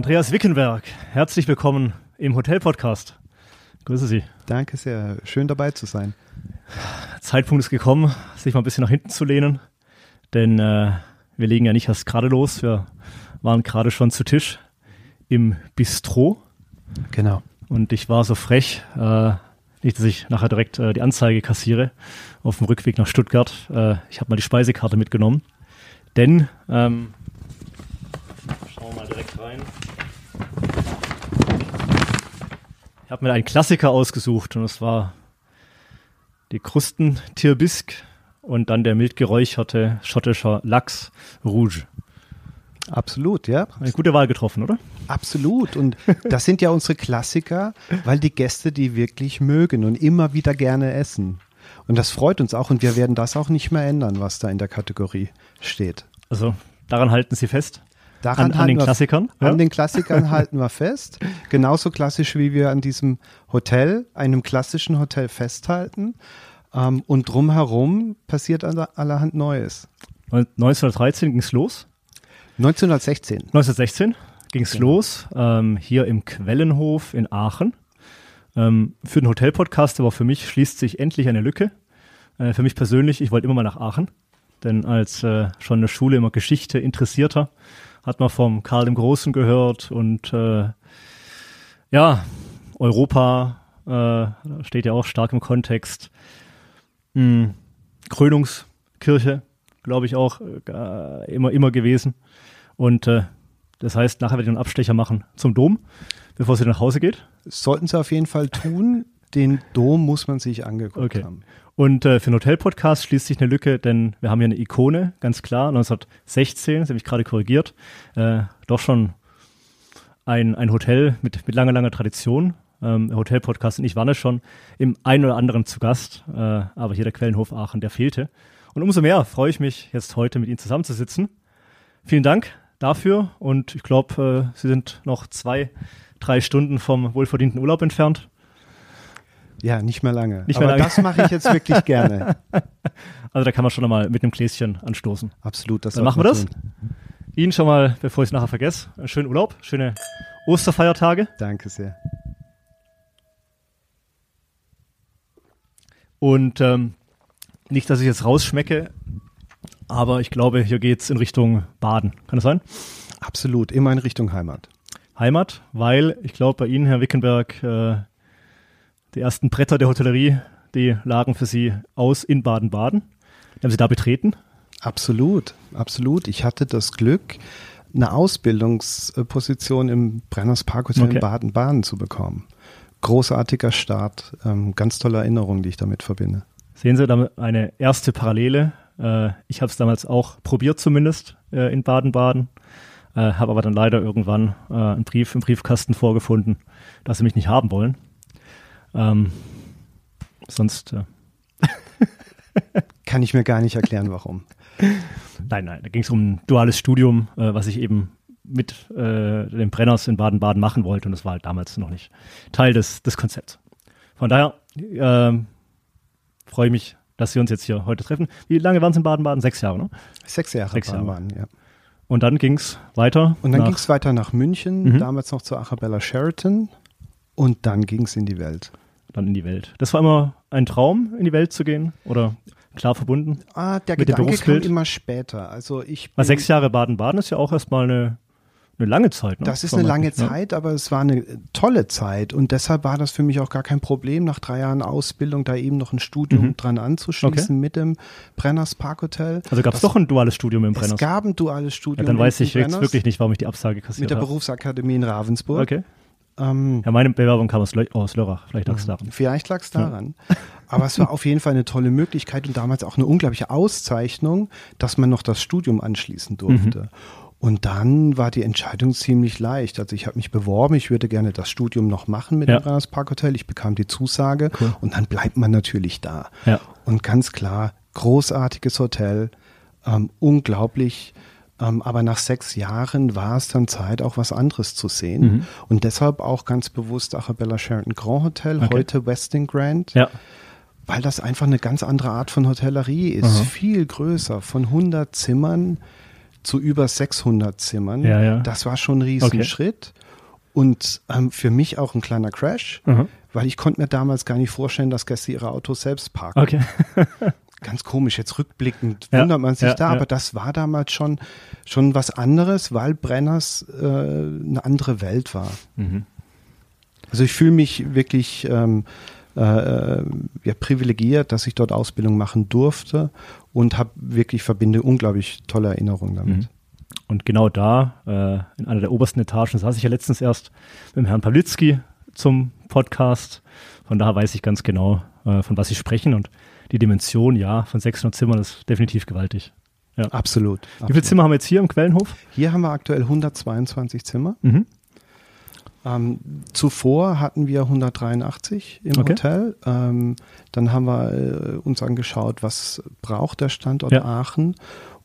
Andreas Wickenberg, herzlich willkommen im Hotel-Podcast. Grüße Sie. Danke sehr. Schön dabei zu sein. Zeitpunkt ist gekommen, sich mal ein bisschen nach hinten zu lehnen, denn äh, wir legen ja nicht erst gerade los. Wir waren gerade schon zu Tisch im Bistro. Genau. Und ich war so frech, äh, nicht, dass ich nachher direkt äh, die Anzeige kassiere auf dem Rückweg nach Stuttgart. Äh, ich habe mal die Speisekarte mitgenommen, denn ähm, schauen wir mal direkt rein. Ich habe mir einen Klassiker ausgesucht und es war die Krustentierbisk und dann der mild geräucherte schottischer Lachs Rouge. Absolut, ja. Eine gute Wahl getroffen, oder? Absolut. Und das sind ja unsere Klassiker, weil die Gäste die wirklich mögen und immer wieder gerne essen. Und das freut uns auch und wir werden das auch nicht mehr ändern, was da in der Kategorie steht. Also daran halten Sie fest? Daran an, an den Klassikern? An ja? den Klassikern halten wir fest. Genauso klassisch, wie wir an diesem Hotel, einem klassischen Hotel festhalten. Ähm, und drumherum passiert allerhand Neues. 1913 ging es los? 1916. 1916 ging es genau. los, ähm, hier im Quellenhof in Aachen. Ähm, für den Hotel-Podcast, aber für mich schließt sich endlich eine Lücke. Äh, für mich persönlich, ich wollte immer mal nach Aachen, denn als äh, schon in der Schule immer Geschichte interessierter, hat man vom Karl dem Großen gehört und äh, ja, Europa äh, steht ja auch stark im Kontext. Hm, Krönungskirche, glaube ich auch, äh, immer, immer gewesen. Und äh, das heißt, nachher werde ich einen Abstecher machen zum Dom, bevor sie nach Hause geht. Sollten sie auf jeden Fall tun. Den Dom muss man sich angeguckt okay. haben. Und äh, für den Hotel-Podcast schließt sich eine Lücke, denn wir haben hier eine Ikone, ganz klar, 1916, das habe ich gerade korrigiert, äh, doch schon ein, ein Hotel mit, mit langer, langer Tradition. Ähm, Hotel-Podcast und ich waren ja schon im einen oder anderen zu Gast, äh, aber hier der Quellenhof Aachen, der fehlte. Und umso mehr freue ich mich, jetzt heute mit Ihnen zusammenzusitzen. Vielen Dank dafür und ich glaube, äh, Sie sind noch zwei, drei Stunden vom wohlverdienten Urlaub entfernt. Ja, nicht mehr lange. Nicht mehr Aber lange. das mache ich jetzt wirklich gerne. Also da kann man schon mal mit einem Gläschen anstoßen. Absolut, das Dann machen wir das. Tun. Ihnen schon mal, bevor ich es nachher vergesse, einen schönen Urlaub, schöne Osterfeiertage. Danke sehr. Und ähm, nicht, dass ich jetzt rausschmecke, aber ich glaube, hier geht es in Richtung Baden. Kann das sein? Absolut, immer in Richtung Heimat. Heimat, weil ich glaube, bei Ihnen, Herr Wickenberg, äh, die ersten Bretter der Hotellerie, die lagen für Sie aus in Baden-Baden. Haben Sie da betreten? Absolut, absolut. Ich hatte das Glück, eine Ausbildungsposition im Brenners Parkhotel okay. in Baden-Baden zu bekommen. Großartiger Start, ähm, ganz tolle Erinnerungen, die ich damit verbinde. Sehen Sie da eine erste Parallele? Äh, ich habe es damals auch probiert zumindest äh, in Baden-Baden, äh, habe aber dann leider irgendwann einen Brief im Briefkasten vorgefunden, dass sie mich nicht haben wollen. Ähm, sonst. Äh Kann ich mir gar nicht erklären, warum. nein, nein, da ging es um ein duales Studium, äh, was ich eben mit äh, den Brenners in Baden-Baden machen wollte und das war halt damals noch nicht Teil des, des Konzepts. Von daher äh, freue ich mich, dass wir uns jetzt hier heute treffen. Wie lange waren es in Baden-Baden? Sechs Jahre, ne? Sechs Jahre Sechs Jahre. Baden, ja. Und dann ging es weiter? Und dann ging es weiter nach München, mhm. damals noch zur Arabella Sheraton und dann ging es in die Welt dann in die Welt. Das war immer ein Traum, in die Welt zu gehen oder klar verbunden? Ah, der mit Gedanke kam immer später. Also ich bin, sechs Jahre Baden-Baden ist ja auch erstmal eine, eine lange Zeit. Ne? Das ist eine lange Zeit, ne? aber es war eine tolle Zeit und deshalb war das für mich auch gar kein Problem, nach drei Jahren Ausbildung da eben noch ein Studium mhm. dran anzuschließen okay. mit dem Brenners Parkhotel. Also gab es doch ein duales Studium im Brenners? Es gab ein duales Studium. Ja, dann weiß ich jetzt wirklich nicht, warum ich die Absage kassiert habe. Mit der Berufsakademie in Ravensburg. Okay. Ähm, ja, meine Bewerbung kam aus, aus Lörrach. Vielleicht lag es daran. Vielleicht lag es daran. Ja. Aber es war auf jeden Fall eine tolle Möglichkeit und damals auch eine unglaubliche Auszeichnung, dass man noch das Studium anschließen durfte. Mhm. Und dann war die Entscheidung ziemlich leicht. Also ich habe mich beworben, ich würde gerne das Studium noch machen mit ja. dem Randers Park Hotel. Ich bekam die Zusage cool. und dann bleibt man natürlich da. Ja. Und ganz klar, großartiges Hotel, ähm, unglaublich ähm, aber nach sechs Jahren war es dann Zeit, auch was anderes zu sehen. Mhm. Und deshalb auch ganz bewusst Arabella Sheraton Grand Hotel, okay. heute Westin Grand. Ja. Weil das einfach eine ganz andere Art von Hotellerie ist. Aha. Viel größer, von 100 Zimmern zu über 600 Zimmern. Ja, ja. Das war schon ein Riesenschritt. Und ähm, für mich auch ein kleiner Crash, Mhm. weil ich konnte mir damals gar nicht vorstellen, dass Gäste ihre Autos selbst parken. Okay. Ganz komisch, jetzt rückblickend Ja, wundert man sich ja, da, ja. aber das war damals schon, schon was anderes, weil Brenners äh, eine andere Welt war. Mhm. Also ich fühle mich wirklich ähm, äh, äh, ja, privilegiert, dass ich dort Ausbildung machen durfte und habe wirklich verbinde unglaublich tolle Erinnerungen damit. Mhm. Und genau da, äh, in einer der obersten Etagen, saß ich ja letztens erst mit dem Herrn Pawlitzki zum Podcast. Von daher weiß ich ganz genau, äh, von was Sie sprechen. Und die Dimension, ja, von 600 Zimmern ist definitiv gewaltig. Absolut. Wie viele absolut. Zimmer haben wir jetzt hier im Quellenhof? Hier haben wir aktuell 122 Zimmer. Mhm. Ähm, zuvor hatten wir 183 im Okay. Hotel. Ähm, dann haben wir äh, uns angeschaut, was braucht der Standort Ja. Aachen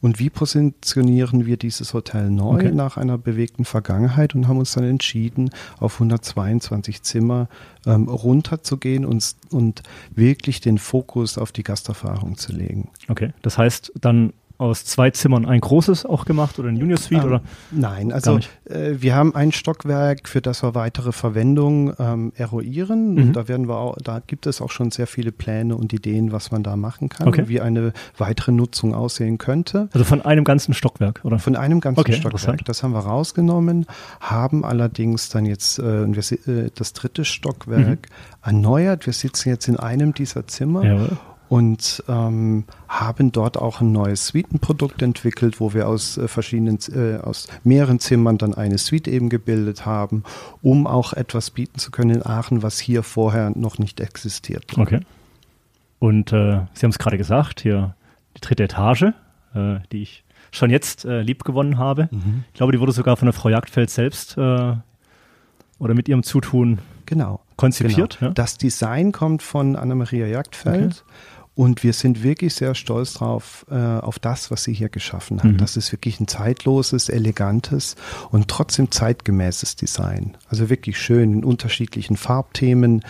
und wie positionieren wir dieses Hotel neu Okay. nach einer bewegten Vergangenheit und haben uns dann entschieden, auf 122 Zimmer ähm, runterzugehen und, und wirklich den Fokus auf die Gasterfahrung zu legen. Okay. Das heißt, dann aus zwei Zimmern ein großes auch gemacht oder ein Junior Suite Ähm, oder? Nein, also äh, wir haben ein Stockwerk, für das wir weitere Verwendung ähm, eruieren. Mhm. Und da werden wir auch, da gibt es auch schon sehr viele Pläne und Ideen, was man da machen kann, Okay. wie eine weitere Nutzung aussehen könnte. Also von einem ganzen Stockwerk, oder? Von einem ganzen Okay, Stockwerk. Das haben wir rausgenommen, haben allerdings dann jetzt äh, äh, das dritte Stockwerk erneuert. Wir sitzen jetzt in einem dieser Zimmer Mhm. Jawohl. Und ähm, haben dort auch ein neues Suitenprodukt entwickelt, wo wir aus äh, verschiedenen, äh, aus mehreren Zimmern dann eine Suite eben gebildet haben, um auch etwas bieten zu können in Aachen, was hier vorher noch nicht existiert. Okay. Und äh, Sie haben es gerade gesagt, hier die dritte Etage, äh, die ich schon jetzt äh, lieb gewonnen habe. Mhm. Ich glaube, die wurde sogar von der Frau Jagdfeld selbst äh, oder mit ihrem Zutun Genau. konzipiert. Genau. Ja? Das Design kommt von Anna-Maria Jagdfeld. Und wir sind wirklich sehr stolz drauf, äh, auf das, was sie hier geschaffen hat. Mhm. Das ist wirklich ein zeitloses, elegantes und trotzdem zeitgemäßes Design. Also wirklich schön in unterschiedlichen Farbthemen,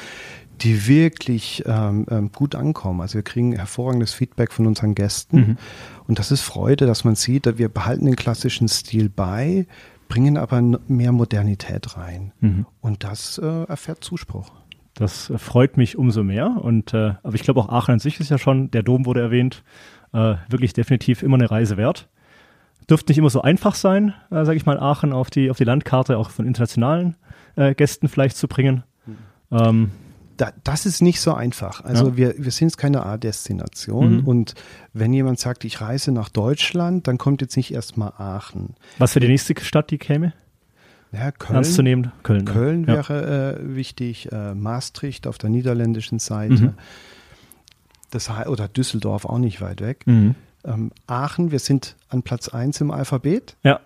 die wirklich ähm, ähm, gut ankommen. Also wir kriegen hervorragendes Feedback von unseren Gästen. Mhm. Und das ist Freude, dass man sieht, dass wir behalten den klassischen Stil bei, bringen aber mehr Modernität rein. Mhm. Und das äh, erfährt Zuspruch. Das freut mich umso mehr. Und äh, aber ich glaube auch Aachen an sich ist ja schon, der Dom wurde erwähnt, äh, wirklich definitiv immer eine Reise wert. Dürfte nicht immer so einfach sein, äh, sage ich mal, Aachen auf die, auf die Landkarte auch von internationalen äh, Gästen vielleicht zu bringen. Ähm, Da, das ist nicht so einfach. Also Ja. wir, wir sind jetzt keine A-Destination Mhm. und wenn jemand sagt, ich reise nach Deutschland, dann kommt jetzt nicht erstmal Aachen. was für die nächste Stadt, die käme? Ja, Köln, Ernst zu nehmen? Köln. Köln ja. wäre äh, wichtig, äh, Maastricht auf der niederländischen Seite. Mhm. Das, oder Düsseldorf auch nicht weit weg. Mhm. Ähm, Aachen, wir sind an Platz 1 im Alphabet. Ja.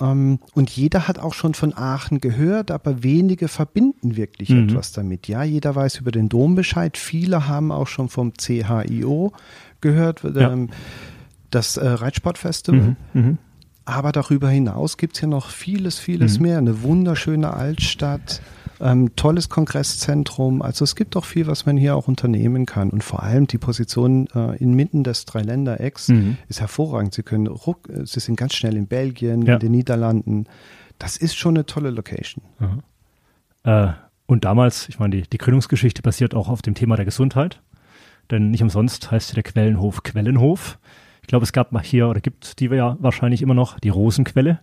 Ähm, und jeder hat auch schon von Aachen gehört, aber wenige verbinden wirklich Mhm. etwas damit. Ja, jeder weiß über den Dom Bescheid. Viele haben auch schon vom CHIO gehört, Ja. ähm, das äh, Reitsportfestival. Mhm. Aber darüber hinaus gibt es ja noch vieles, vieles Mhm. mehr. Eine wunderschöne Altstadt, ähm, tolles Kongresszentrum. Also es gibt auch viel, was man hier auch unternehmen kann. Und vor allem die Position äh, inmitten des Dreiländerecks Mhm. ist hervorragend. Sie können ruck, äh, Sie sind ganz schnell in Belgien, Ja. in den Niederlanden. Das ist schon eine tolle Location. Äh, und damals, ich meine, die, die Gründungsgeschichte basiert auch auf dem Thema der Gesundheit. Denn nicht umsonst heißt der Quellenhof Quellenhof. Ich glaube, es gab mal hier, oder gibt die ja wahrscheinlich immer noch, die Rosenquelle,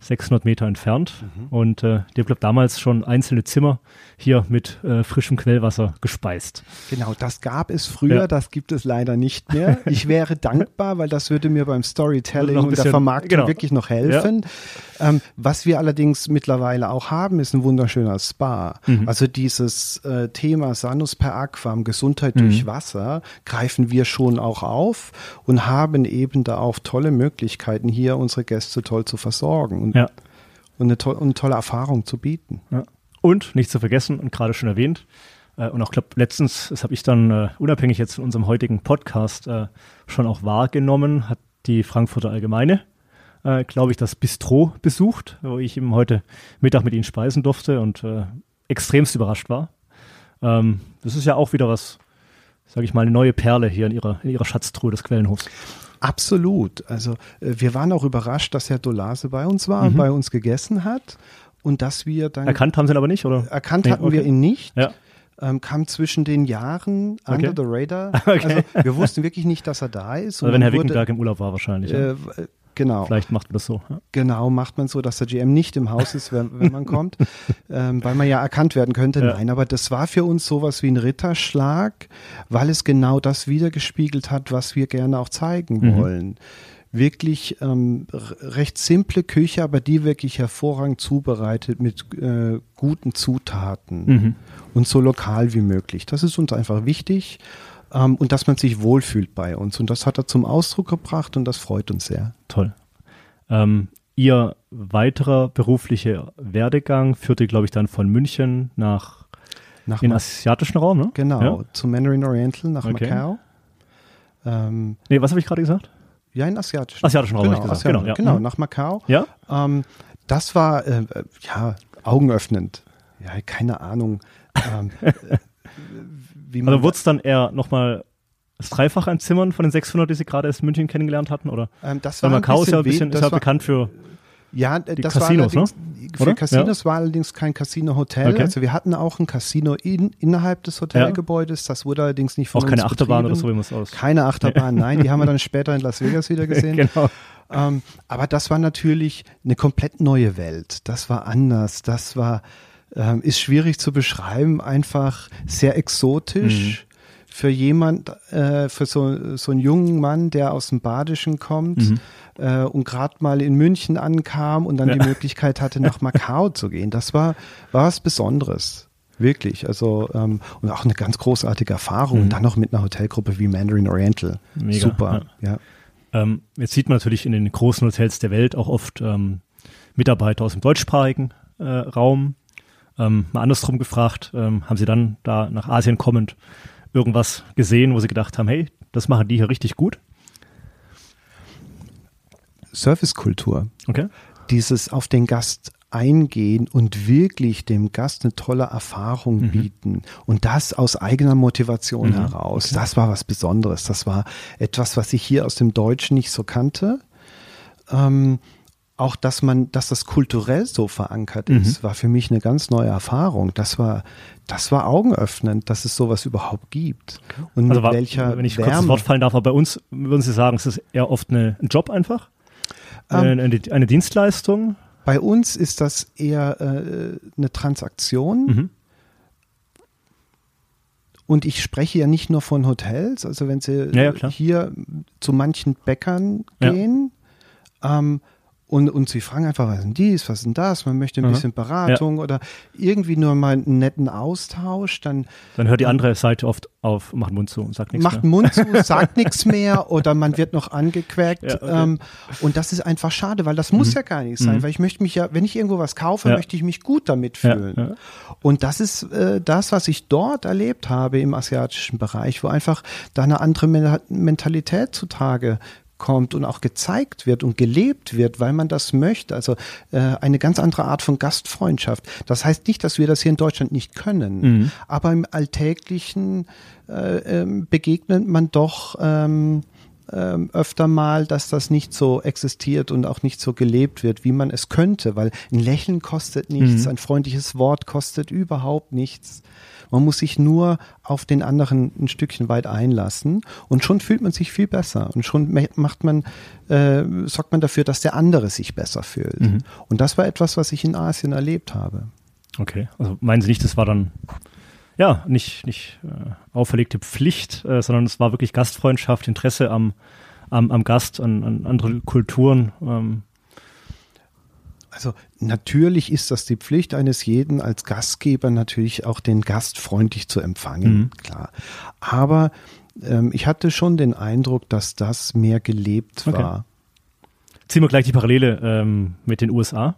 600 Meter entfernt. Und äh, die glaube damals schon einzelne Zimmer hier mit äh, frischem Quellwasser gespeist. Genau, das gab es früher, Ja. das gibt es leider nicht mehr. Ich wäre dankbar, weil das würde mir beim Storytelling und der Vermarktung genau. wirklich noch helfen. Ähm, was wir allerdings mittlerweile auch haben, ist ein wunderschöner Spa. Mhm. Also dieses äh, Thema Sanus per Aquam, Gesundheit Mhm. durch Wasser, greifen wir schon auch auf und haben eben da auch tolle Möglichkeiten, hier unsere Gäste toll zu versorgen und, Ja. und, eine, to und eine tolle Erfahrung zu bieten. Ja. Und nicht zu vergessen, und gerade schon erwähnt, äh, und auch glaube letztens, das habe ich dann äh, unabhängig jetzt von unserem heutigen Podcast äh, schon auch wahrgenommen, hat die Frankfurter Allgemeine, äh, glaube ich, das Bistro besucht, wo ich eben heute Mittag mit ihnen speisen durfte und äh, extremst überrascht war. Ähm, das ist ja auch wieder was, sage ich mal, eine neue Perle hier in ihrer, in ihrer Schatztruhe des Quellenhofs. Absolut. Also äh, wir waren auch überrascht, dass Herr Dolase bei uns war und Mhm. bei uns gegessen hat und dass wir dann Erkannt haben sie ihn aber nicht, oder? erkannt Nee, hatten okay. wir ihn nicht. Ja. Ähm, kam zwischen den Jahren Okay. under the radar. Okay. Also wir wussten wirklich nicht, dass er da ist. Also Und wenn Herr Wickenberg im Urlaub war wahrscheinlich. ja. äh, genau. Vielleicht macht man das so. Ja. Genau, macht man so, dass der GM nicht im Haus ist, wenn, wenn man kommt, ähm, weil man ja erkannt werden könnte. Ja. Nein, aber das war für uns sowas wie ein Ritterschlag, weil es genau das wiedergespiegelt hat, was wir gerne auch zeigen Mhm. wollen. Wirklich ähm, recht simple Küche, aber die wirklich hervorragend zubereitet mit äh, guten Zutaten Mhm. und so lokal wie möglich. Das ist uns einfach wichtig ähm, und dass man sich wohlfühlt bei uns. Und das hat er zum Ausdruck gebracht und das freut uns sehr. Toll. Ähm, ihr weiterer beruflicher Werdegang führte, glaube ich, dann von München nach Nach den Ma- asiatischen Raum, ne? Genau, Ja? zu Mandarin Oriental nach Okay. Macau. Ähm, Nee, was habe ich gerade gesagt? Ja, in asiatischen. Asiatischen Raum, Genau, gesagt. Asiatischen, Genau, ja. genau nach Macau. Ja? Ähm, das war, äh, ja, augenöffnend. Ja, keine Ahnung. ähm, äh, wie man, Also wurde es dann eher nochmal das Dreifache an Zimmern von den 600, die Sie gerade erst in München kennengelernt hatten, oder? ähm, das Weil war Macau ist ja ein weh- bisschen, ist ja bekannt für, Ja, Die das Casinos, war allerdings, für Oder? Casinos war allerdings kein Casino-Hotel. Okay. Also wir hatten auch ein Casino in, innerhalb des Hotelgebäudes. Das wurde allerdings nicht von auch keine Achterbahn oder so, betrieben. wie man es aus. Keine Achterbahn, nein, die haben wir dann später in Las Vegas wieder gesehen. genau. Ähm, aber das war natürlich eine komplett neue Welt. Das war anders. Das war, ähm, ist schwierig zu beschreiben, einfach sehr exotisch. Für jemand, äh, für so, so einen jungen Mann, der aus dem Badischen kommt Mhm. äh, und gerade mal in München ankam und dann Ja. die Möglichkeit hatte, nach Macau zu gehen. Das war, war was Besonderes. Wirklich. Also, ähm, und auch eine ganz großartige Erfahrung. Mhm. Und dann noch mit einer Hotelgruppe wie Mandarin Oriental. Mega, Super. ja. Ähm, jetzt sieht man natürlich in den großen Hotels der Welt auch oft ähm, Mitarbeiter aus dem deutschsprachigen äh, Raum. Ähm, mal andersrum gefragt, ähm, haben Sie dann da nach Asien kommend irgendwas gesehen, wo Sie gedacht haben, hey, das machen die hier richtig gut? Servicekultur. Okay. dieses auf den Gast eingehen und wirklich dem Gast eine tolle Erfahrung Mhm. bieten und das aus eigener Motivation Mhm. heraus. Das war was Besonderes. Das war etwas, was ich hier aus dem Deutschen nicht so kannte. Ähm, auch, dass man, dass das kulturell so verankert Mhm. ist, war für mich eine ganz neue Erfahrung. Das war, das war augenöffnend, dass es sowas überhaupt gibt. Und Also mit war, welcher wenn ich kurz das Wärme. Wort fallen darf, aber bei uns würden Sie sagen, es ist eher oft eine, ein Job einfach? Ähm, eine, eine, eine Dienstleistung? Bei uns ist das eher äh, eine Transaktion. Mhm. Und ich spreche ja nicht nur von Hotels, also wenn Sie Ja, ja, hier zu manchen Bäckern Ja. gehen ähm, und, und Sie fragen einfach, was ist denn dies, was ist denn das, man möchte ein Aha. bisschen Beratung oder irgendwie nur mal einen netten Austausch, dann Dann hört die andere Seite oft auf, macht Mund zu und sagt nichts macht mehr. Mund zu, sagt nichts mehr oder man wird noch angequäkt. Ja, okay. ähm, und das ist einfach schade, weil das muss ja gar nicht sein, Mhm. weil ich möchte mich ja, wenn ich irgendwo was kaufe, Ja. möchte ich mich gut damit Ja, fühlen. ja. Und das ist äh, das, was ich dort erlebt habe im asiatischen Bereich, wo einfach da eine andere Men- Mentalität zutage kommt und auch gezeigt wird und gelebt wird, weil man das möchte. Also äh, eine ganz andere Art von Gastfreundschaft. Das heißt nicht, dass wir das hier in Deutschland nicht können, Mhm. aber im Alltäglichen äh, ähm, begegnet man doch ähm, ähm, öfter mal, dass das nicht so existiert und auch nicht so gelebt wird, wie man es könnte, weil ein Lächeln kostet nichts, Mhm. ein freundliches Wort kostet überhaupt nichts. Man muss sich nur auf den anderen ein Stückchen weit einlassen und schon fühlt man sich viel besser und schon macht man, äh, sorgt man dafür, dass der andere sich besser fühlt. Mhm. Und das war etwas, was ich in Asien erlebt habe. Okay, also meinen Sie nicht, das war dann ja nicht, nicht äh, auferlegte Pflicht, äh, sondern es war wirklich Gastfreundschaft, Interesse am, am, am Gast, an, an andere Kulturen. Ähm, Also natürlich ist das die Pflicht eines jeden als Gastgeber natürlich auch den Gast freundlich zu empfangen, Mhm. klar. Aber ähm, ich hatte schon den Eindruck, dass das mehr gelebt Okay. war. ziehen wir gleich die Parallele ähm, mit den USA.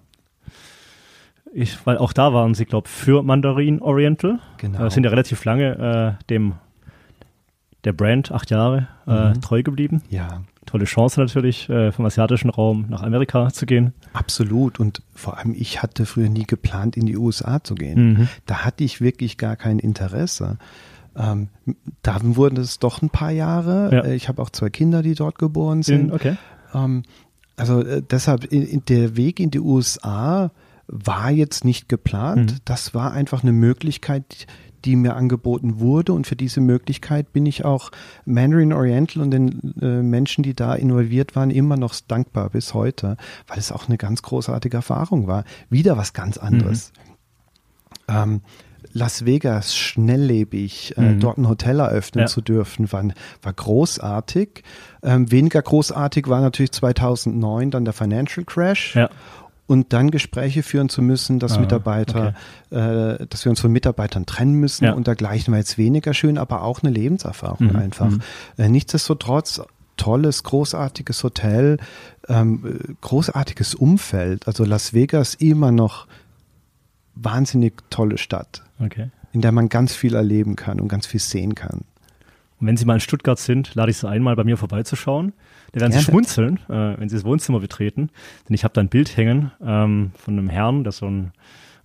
Ich, weil auch da waren sie, glaube ich, für Mandarin Oriental. Genau. Äh, sind ja relativ lange äh, dem der Brand, acht Jahre, äh, Mhm. treu geblieben. Ja, Tolle Chance natürlich, äh, vom asiatischen Raum nach Amerika zu gehen. absolut. Und vor allem, ich hatte früher nie geplant, in die USA zu gehen. Mhm. Da hatte ich wirklich gar kein Interesse. Ähm, dann wurden es doch ein paar Jahre. Ja. Äh, Ich habe auch zwei Kinder, die dort geboren sind. In, okay. Ähm, also äh, deshalb, in, in der Weg in die USA war jetzt nicht geplant. Mhm. Das war einfach eine Möglichkeit, die mir angeboten wurde. Und für diese Möglichkeit bin ich auch Mandarin Oriental und den äh, Menschen, die da involviert waren, immer noch dankbar bis heute, weil es auch eine ganz großartige Erfahrung war. Wieder was ganz anderes. Ähm, Las Vegas, schnelllebig, äh, Mhm. dort ein Hotel eröffnen Ja. zu dürfen, war, war großartig. Ähm, weniger großartig war natürlich 2009 dann der Financial Crash Ja. Und dann Gespräche führen zu müssen, dass Ah, Mitarbeiter, äh, dass wir uns von Mitarbeitern trennen müssen Ja. und dergleichen war jetzt weniger schön, aber auch eine Lebenserfahrung Mhm, einfach. mhm. Äh, nichtsdestotrotz tolles, großartiges Hotel, ähm, äh, großartiges Umfeld. Also Las Vegas immer noch wahnsinnig tolle Stadt, Okay. in der man ganz viel erleben kann und ganz viel sehen kann. Und wenn Sie mal in Stuttgart sind, lade ich Sie ein, mal bei mir vorbeizuschauen. Da werden Sie schmunzeln, äh, wenn Sie das Wohnzimmer betreten. Denn ich habe da ein Bild hängen ähm, von einem Herrn, der so ein,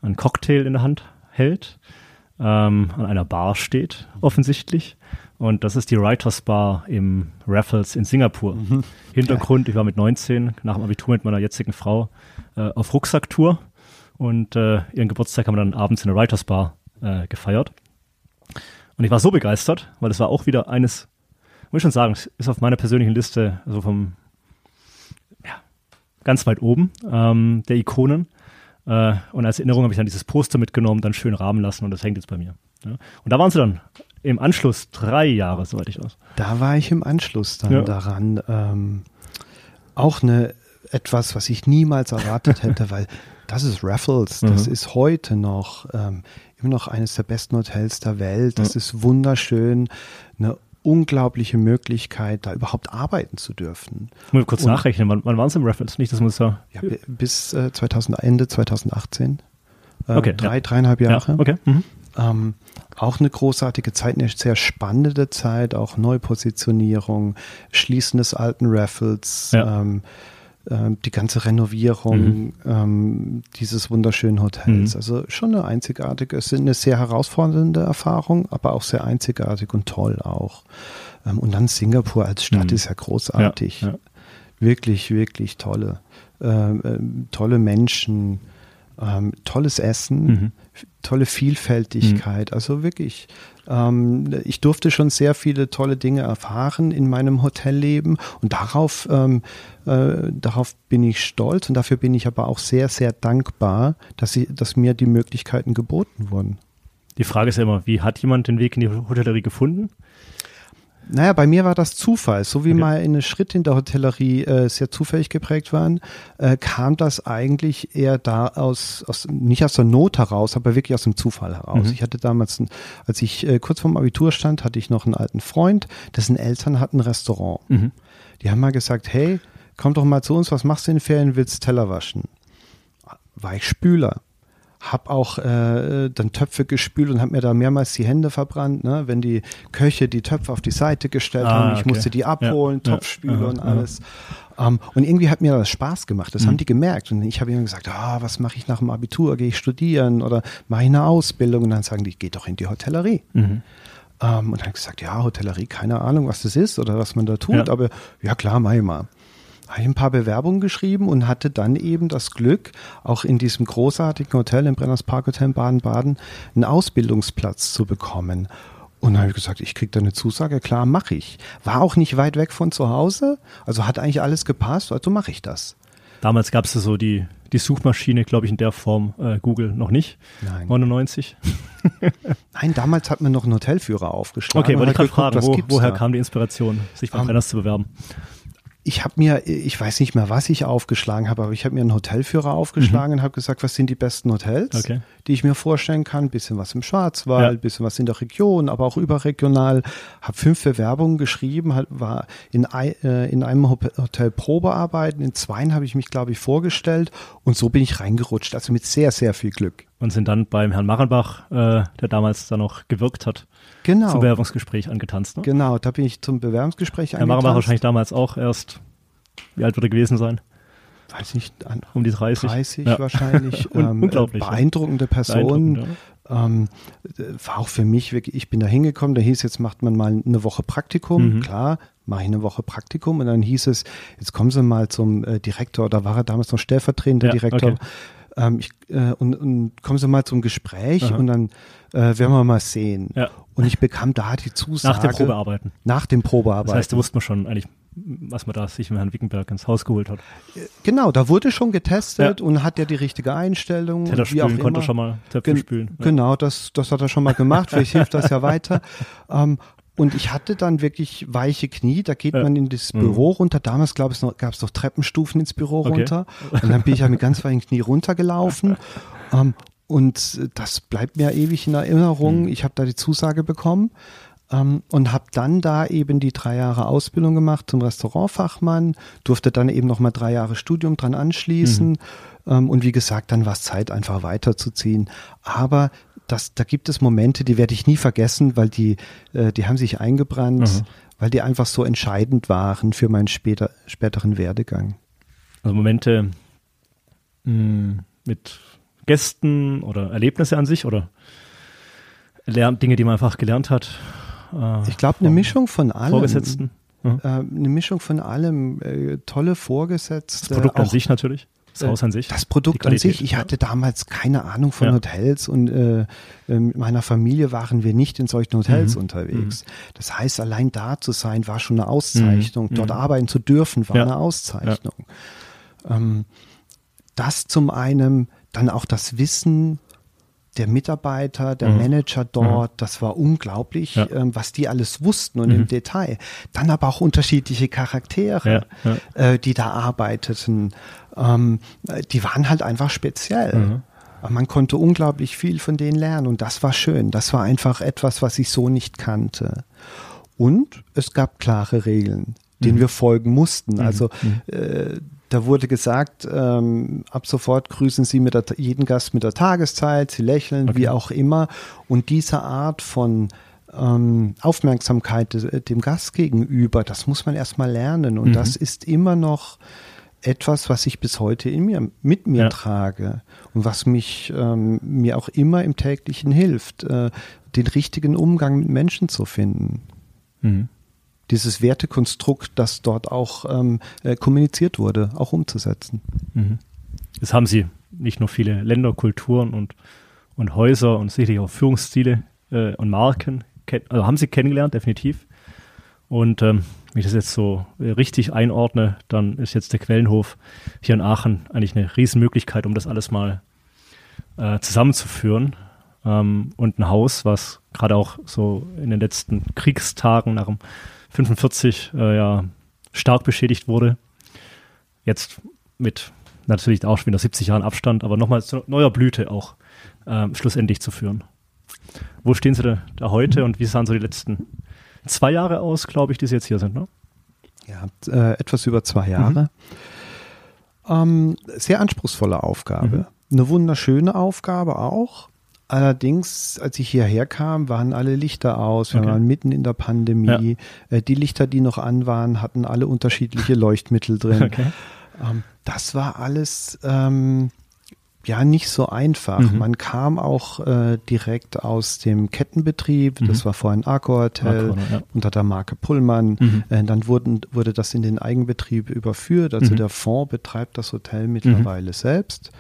ein Cocktail in der Hand hält, ähm, an einer Bar steht, offensichtlich. Und das ist die Writers Bar im Raffles in Singapur. Hintergrund, ich war mit 19 nach dem Abitur mit meiner jetzigen Frau äh, auf Rucksacktour und äh, ihren Geburtstag haben wir dann abends in der Writers Bar äh, gefeiert. Und ich war so begeistert, weil es war auch wieder eines, muss ich schon sagen, es ist auf meiner persönlichen Liste, also vom, ja, ganz weit oben ähm, der Ikonen. Äh, und als Erinnerung habe ich dann dieses Poster mitgenommen, dann schön rahmen lassen und das hängt jetzt bei mir. Ja. Und da waren sie dann im Anschluss drei Jahre, soweit ich weiß. Da war ich im Anschluss dann Ja. daran. Ähm, auch eine etwas, was ich niemals erwartet hätte, weil das ist Raffles, das Mhm. ist heute noch ähm, immer noch eines der besten Hotels der Welt. Das Ja. ist wunderschön, eine unglaubliche Möglichkeit, da überhaupt arbeiten zu dürfen. Muss kurz Und- nachrechnen, wann, wann waren sie im Raffles? Nicht, dass man so. Ja, bi- bis äh, 2000, Ende 2018. Äh, Okay, drei, ja. dreieinhalb Ja, Jahre. okay. Mhm. Ähm, auch eine großartige Zeit, eine sehr spannende Zeit, auch Neupositionierung, Schließen des alten Raffles, Ja. ähm, ähm, die ganze Renovierung ähm, dieses wunderschönen Hotels. Mhm. Also schon eine einzigartige, es ist eine sehr herausfordernde Erfahrung, aber auch sehr einzigartig und toll auch. Ähm, und dann Singapur als Stadt Mhm. ist ja großartig. Ja, ja. Wirklich, wirklich tolle, ähm, tolle Menschen, ähm, tolles Essen, Mhm. tolle Vielfältigkeit. Also wirklich, ähm, ich durfte schon sehr viele tolle Dinge erfahren in meinem Hotelleben und darauf, ähm, äh, darauf bin ich stolz und dafür bin ich aber auch sehr, sehr dankbar, dass, ich, dass mir die Möglichkeiten geboten wurden. Die Frage ist ja immer, wie hat jemand den Weg in die Hotellerie gefunden? Naja, bei mir war das Zufall. So wie Okay. meine Schritte in der Hotellerie äh, sehr zufällig geprägt waren, äh, kam das eigentlich eher da aus, aus, nicht aus der Not heraus, aber wirklich aus dem Zufall heraus. Mhm. Ich hatte damals, ein, als ich äh, kurz vorm Abitur stand, hatte ich noch einen alten Freund, dessen Eltern hatten ein Restaurant. Mhm. Die haben mal gesagt, hey, komm doch mal zu uns, was machst du in den Ferien, willst Teller waschen? War ich Spüler. Hab auch äh, dann Töpfe gespült und hab mir da mehrmals die Hände verbrannt, ne? wenn die Köche die Töpfe auf die Seite gestellt Ah, haben. Ich okay. musste die abholen, Ja, ja, Topfspüle aha, und alles. Ähm, und irgendwie hat mir das Spaß gemacht. Das Mhm. haben die gemerkt. Und ich habe ihnen gesagt, ah, was mache ich nach dem Abitur? Gehe ich studieren oder mache ich eine Ausbildung? Und dann sagen die, geh doch in die Hotellerie. Mhm. Ähm, und dann habe ich gesagt, ja, Hotellerie, keine Ahnung, was das ist oder was man da tut, Ja. aber ja klar, mach ich mal. Habe ich ein paar Bewerbungen geschrieben und hatte dann eben das Glück, auch in diesem großartigen Hotel im Brenners Park Hotel in Baden-Baden einen Ausbildungsplatz zu bekommen. Und dann habe ich gesagt, ich kriege da eine Zusage, klar, mache ich. War auch nicht weit weg von zu Hause, also hat eigentlich alles gepasst, also mache ich das. Damals gab es so die, die Suchmaschine, glaube ich, in der Form äh, Google noch nicht. Nein. 99. Nein, damals hat man noch einen Hotelführer aufgeschlagen. Okay, wollte ich gerade fragen, wo, woher da? kam die Inspiration, sich bei Ähm, Brenners zu bewerben? Ich habe mir, ich weiß nicht mehr, was ich aufgeschlagen habe, aber ich habe mir einen Hotelführer aufgeschlagen und habe gesagt, was sind die besten Hotels, Mhm. Okay. die ich mir vorstellen kann. Bisschen was im Schwarzwald, Ja. bisschen was in der Region, aber auch überregional. Habe fünf Bewerbungen geschrieben, hat, war in, äh, in einem Ho- Hotel Probearbeiten, in zweien habe ich mich, glaube ich, vorgestellt und so bin ich reingerutscht. Also mit sehr, sehr viel Glück. Und sind dann beim Herrn Machenbach, äh, der damals da noch gewirkt hat, Genau. zum Bewerbungsgespräch angetanzt. Ne? Genau, da bin ich zum Bewerbungsgespräch Herr Machenbach angetanzt. wahrscheinlich damals auch erst, wie alt wird er gewesen sein? Weiß nicht, Um die 30? 30 Ja. wahrscheinlich. Ähm, unglaublich, ja. Beeindruckende Person. Beeindruckend, ähm, war auch für mich wirklich, ich bin da hingekommen, da hieß jetzt macht man mal eine Woche Praktikum, Mhm. klar, mache ich eine Woche Praktikum und dann hieß es, jetzt kommen Sie mal zum äh, Direktor, da war er damals noch stellvertretender Ja, Direktor, okay. Ähm, ich, äh, und, und kommen Sie mal zum Gespräch Aha. und dann äh, werden wir mal sehen. Ja. Und ich bekam da die Zusage. Nach dem Probearbeiten. Nach dem Probearbeiten. Das heißt, da wusste man schon eigentlich, was man da sich mit Herrn Wickenberg ins Haus geholt hat. Genau, da wurde schon getestet und hat ja die richtige Einstellung. Teller spülen konnte schon mal Töpfe Gen- spülen. Ja. Genau, das, das hat er schon mal gemacht. Vielleicht hilft das ja weiter. Ähm, und ich hatte dann wirklich weiche Knie. Da geht man in das Mhm. Büro runter. Damals gab es noch, gab es noch Treppenstufen ins Büro Okay. runter. Und dann bin ich ja mit ganz weichen Knie runtergelaufen. Ähm, und das bleibt mir ewig in Erinnerung. Mhm. Ich habe da die Zusage bekommen. Ähm, und habe dann da eben die drei Jahre Ausbildung gemacht zum Restaurantfachmann, durfte dann eben noch mal drei Jahre Studium dran anschließen Mhm. ähm, und wie gesagt, dann war es Zeit, einfach weiterzuziehen. Aber das, da gibt es Momente, die werde ich nie vergessen, weil die, äh, die haben sich eingebrannt, Mhm. weil die einfach so entscheidend waren für meinen später, späteren Werdegang. Also Momente mh, mit Gästen oder Erlebnisse an sich oder Dinge, die man einfach gelernt hat. äh, Ich glaube, eine Mischung von allem. Vorgesetzten. Ja. Äh, eine Mischung von allem. Äh, tolle Vorgesetzte. Das Produkt an sich natürlich. Das Äh, Haus an sich. Das Produkt an sich, ich ja. hatte damals keine Ahnung von Ja. Hotels und äh, äh, mit meiner Familie waren wir nicht in solchen Hotels Mhm. unterwegs. Das heißt, allein da zu sein, war schon eine Auszeichnung. Mhm. Dort Mhm. arbeiten zu dürfen, war Ja. eine Auszeichnung. Ähm, das zum einen, dann auch das Wissen der Mitarbeiter, der Mhm. Manager dort, das war unglaublich, Ja. ähm, was die alles wussten und Mhm. im Detail. Dann aber auch unterschiedliche Charaktere, Ja, ja. Äh, die da arbeiteten. Ähm, äh, die waren halt einfach speziell. Mhm. Man konnte unglaublich viel von denen lernen und das war schön. Das war einfach etwas, was ich so nicht kannte. Und es gab klare Regeln, denen Mhm. wir folgen mussten. Mhm. Also Mhm. äh, da wurde gesagt, ähm, ab sofort grüßen Sie der, jeden Gast mit der Tageszeit, Sie lächeln, Okay. wie auch immer. Und diese Art von ähm, Aufmerksamkeit de- dem Gast gegenüber, das muss man erstmal lernen. Und Mhm. das ist immer noch etwas, was ich bis heute in mir, mit mir Ja. trage und was mich ähm, mir auch immer im täglichen hilft, äh, den richtigen Umgang mit Menschen zu finden Mhm. dieses Wertekonstrukt, das dort auch ähm, äh, kommuniziert wurde, auch umzusetzen. Mhm. Jetzt haben Sie nicht nur viele Länder, Kulturen und, und Häuser und sicherlich auch Führungsstile äh, und Marken, ken- also haben Sie kennengelernt, definitiv. Und ähm, wenn ich das jetzt so äh, richtig einordne, dann ist jetzt der Quellenhof hier in Aachen eigentlich eine Riesenmöglichkeit, um das alles mal äh, zusammenzuführen. Ähm, und ein Haus, was gerade auch so in den letzten Kriegstagen nach dem 45 äh, ja stark beschädigt wurde. Jetzt mit natürlich auch schon wieder 70 Jahren Abstand, aber nochmal zu neuer Blüte auch ähm, schlussendlich zu führen. Wo stehen Sie da, da heute und wie sahen so die letzten zwei Jahre aus, glaube ich, die Sie jetzt hier sind? Ne? Ja, äh, etwas über zwei Jahre. Ähm, sehr anspruchsvolle Aufgabe. Eine wunderschöne Aufgabe auch. Allerdings, als ich hierher kam, waren alle Lichter aus. Wir Okay. waren mitten in der Pandemie. Äh, die Lichter, die noch an waren, hatten alle unterschiedliche Leuchtmittel drin. Okay. Ähm, das war alles ähm, ja nicht so einfach. Mhm. Man kam auch äh, direkt aus dem Kettenbetrieb. Das Mhm. war vorher ein Arco-Hotel Arco, ja. unter der Marke Pullman. Mhm. Äh, dann wurden, wurde das in den Eigenbetrieb überführt. Also Mhm. der Fonds betreibt das Hotel mittlerweile selbst.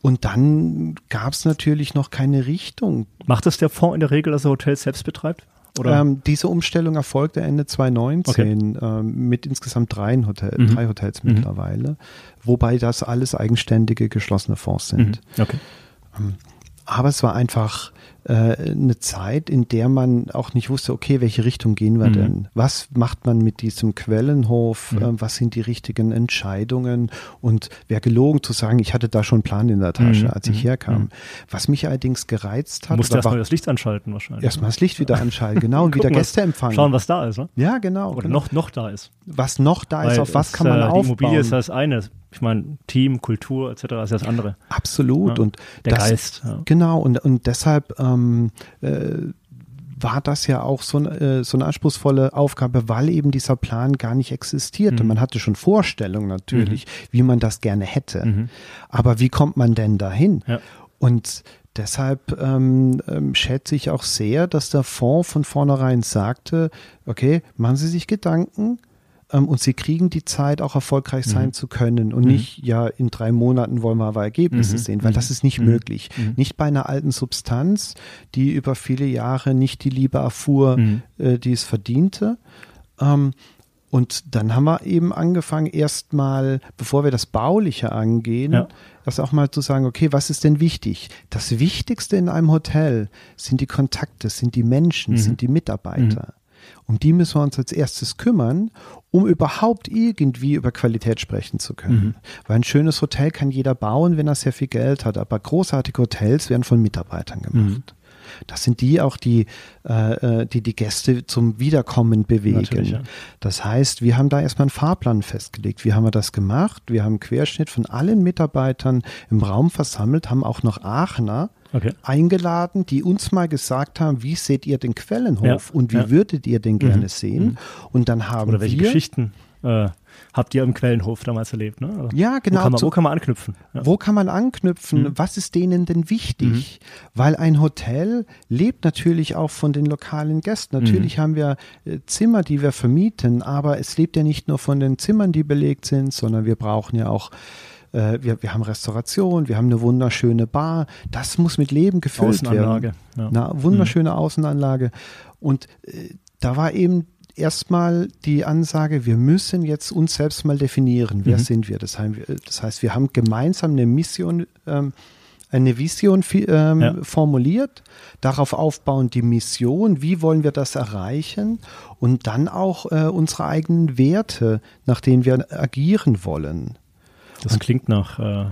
Und dann gab es natürlich noch keine Richtung. Macht das der Fonds in der Regel, dass er Hotels selbst betreibt? Ähm, diese Umstellung erfolgte Ende 2019 ähm, mit insgesamt drei, Hotel, Mhm. drei Hotels Mhm. mittlerweile, wobei das alles eigenständige geschlossene Fonds sind. Mhm. Okay. Aber es war einfach äh, eine Zeit, in der man auch nicht wusste, okay, welche Richtung gehen wir Mhm. denn? Was macht man mit diesem Quellenhof? Mhm. Ähm, was sind die richtigen Entscheidungen? Und wäre gelogen zu sagen, ich hatte da schon einen Plan in der Tasche, Mhm. als ich Mhm. herkam. Mhm. Was mich allerdings gereizt hat, Musst oder erstmal das Licht anschalten wahrscheinlich. erstmal das Licht wieder anschalten, genau, und wieder Gäste empfangen. Schauen, was da ist, ne? ja, genau. Oder genau. noch, noch da ist. was noch da ist, Weil auf was kann man äh, aufbauen? Die Immobilie ist das eine. Ich meine, Team, Kultur etc. ist ja das andere. Absolut. Ja. Und Der das, Geist. Ja. Genau, und, und deshalb ähm, äh, war das ja auch so, eine, äh, so eine anspruchsvolle Aufgabe, weil eben dieser Plan gar nicht existierte. Mhm. Man hatte schon Vorstellungen natürlich, wie man das gerne hätte. Mhm. Aber wie kommt man denn dahin? Ja. Und Deshalb ähm, ähm, schätze ich auch sehr, dass der Fonds von vornherein sagte, okay, machen Sie sich Gedanken, ähm, und sie kriegen die Zeit, auch erfolgreich sein mhm. zu können und mhm. nicht, ja, in drei Monaten wollen wir aber Ergebnisse mhm. sehen, weil das ist nicht mhm. möglich. Mhm. Nicht bei einer alten Substanz, die über viele Jahre nicht die Liebe erfuhr, mhm. äh, die es verdiente. Ähm, und dann haben wir eben angefangen, erstmal, bevor wir das Bauliche angehen, ja. das auch mal zu sagen, okay, was ist denn wichtig? Das Wichtigste in einem Hotel sind die Kontakte, sind die Menschen, mhm. sind die Mitarbeiter. Um die müssen wir uns als erstes kümmern, um überhaupt irgendwie über Qualität sprechen zu können. Mhm. Weil ein schönes Hotel kann jeder bauen, wenn er sehr viel Geld hat, aber großartige Hotels werden von Mitarbeitern gemacht. Mhm. Das sind die auch, die äh, äh die, die Gäste zum Wiederkommen bewegen. Ja. Das heißt, wir haben da erstmal einen Fahrplan festgelegt. Wie haben wir das gemacht? Wir haben einen Querschnitt von allen Mitarbeitern im Raum versammelt, haben auch noch Aachener okay. eingeladen, die uns mal gesagt haben, wie seht ihr den Quellenhof ja. und wie ja. würdet ihr den gerne mhm. sehen? Mhm. Und dann haben Oder welche wir Geschichten äh, habt ihr im Quellenhof damals erlebt? Ne? Also, ja, genau. Wo kann man, wo kann man anknüpfen? Ja. Wo kann man anknüpfen? Mhm. Was ist denen denn wichtig? Mhm. Weil ein Hotel lebt natürlich auch von den lokalen Gästen. Natürlich mhm. haben wir äh, Zimmer, die wir vermieten, aber es lebt ja nicht nur von den Zimmern, die belegt sind, sondern wir brauchen ja auch äh, wir, wir haben Restauration, wir haben eine wunderschöne Bar. Das muss mit Leben gefüllt Außenanlage, werden. Ja. Eine wunderschöne mhm. Außenanlage. Und äh, da war eben erstmal die Ansage, wir müssen jetzt uns selbst mal definieren, wer mhm. sind wir? Das, heißt, wir haben gemeinsam eine Mission, ähm, eine Vision ähm, ja. formuliert, darauf aufbauend die Mission, wie wollen wir das erreichen und dann auch äh, unsere eigenen Werte, nach denen wir agieren wollen. Das klingt nach äh,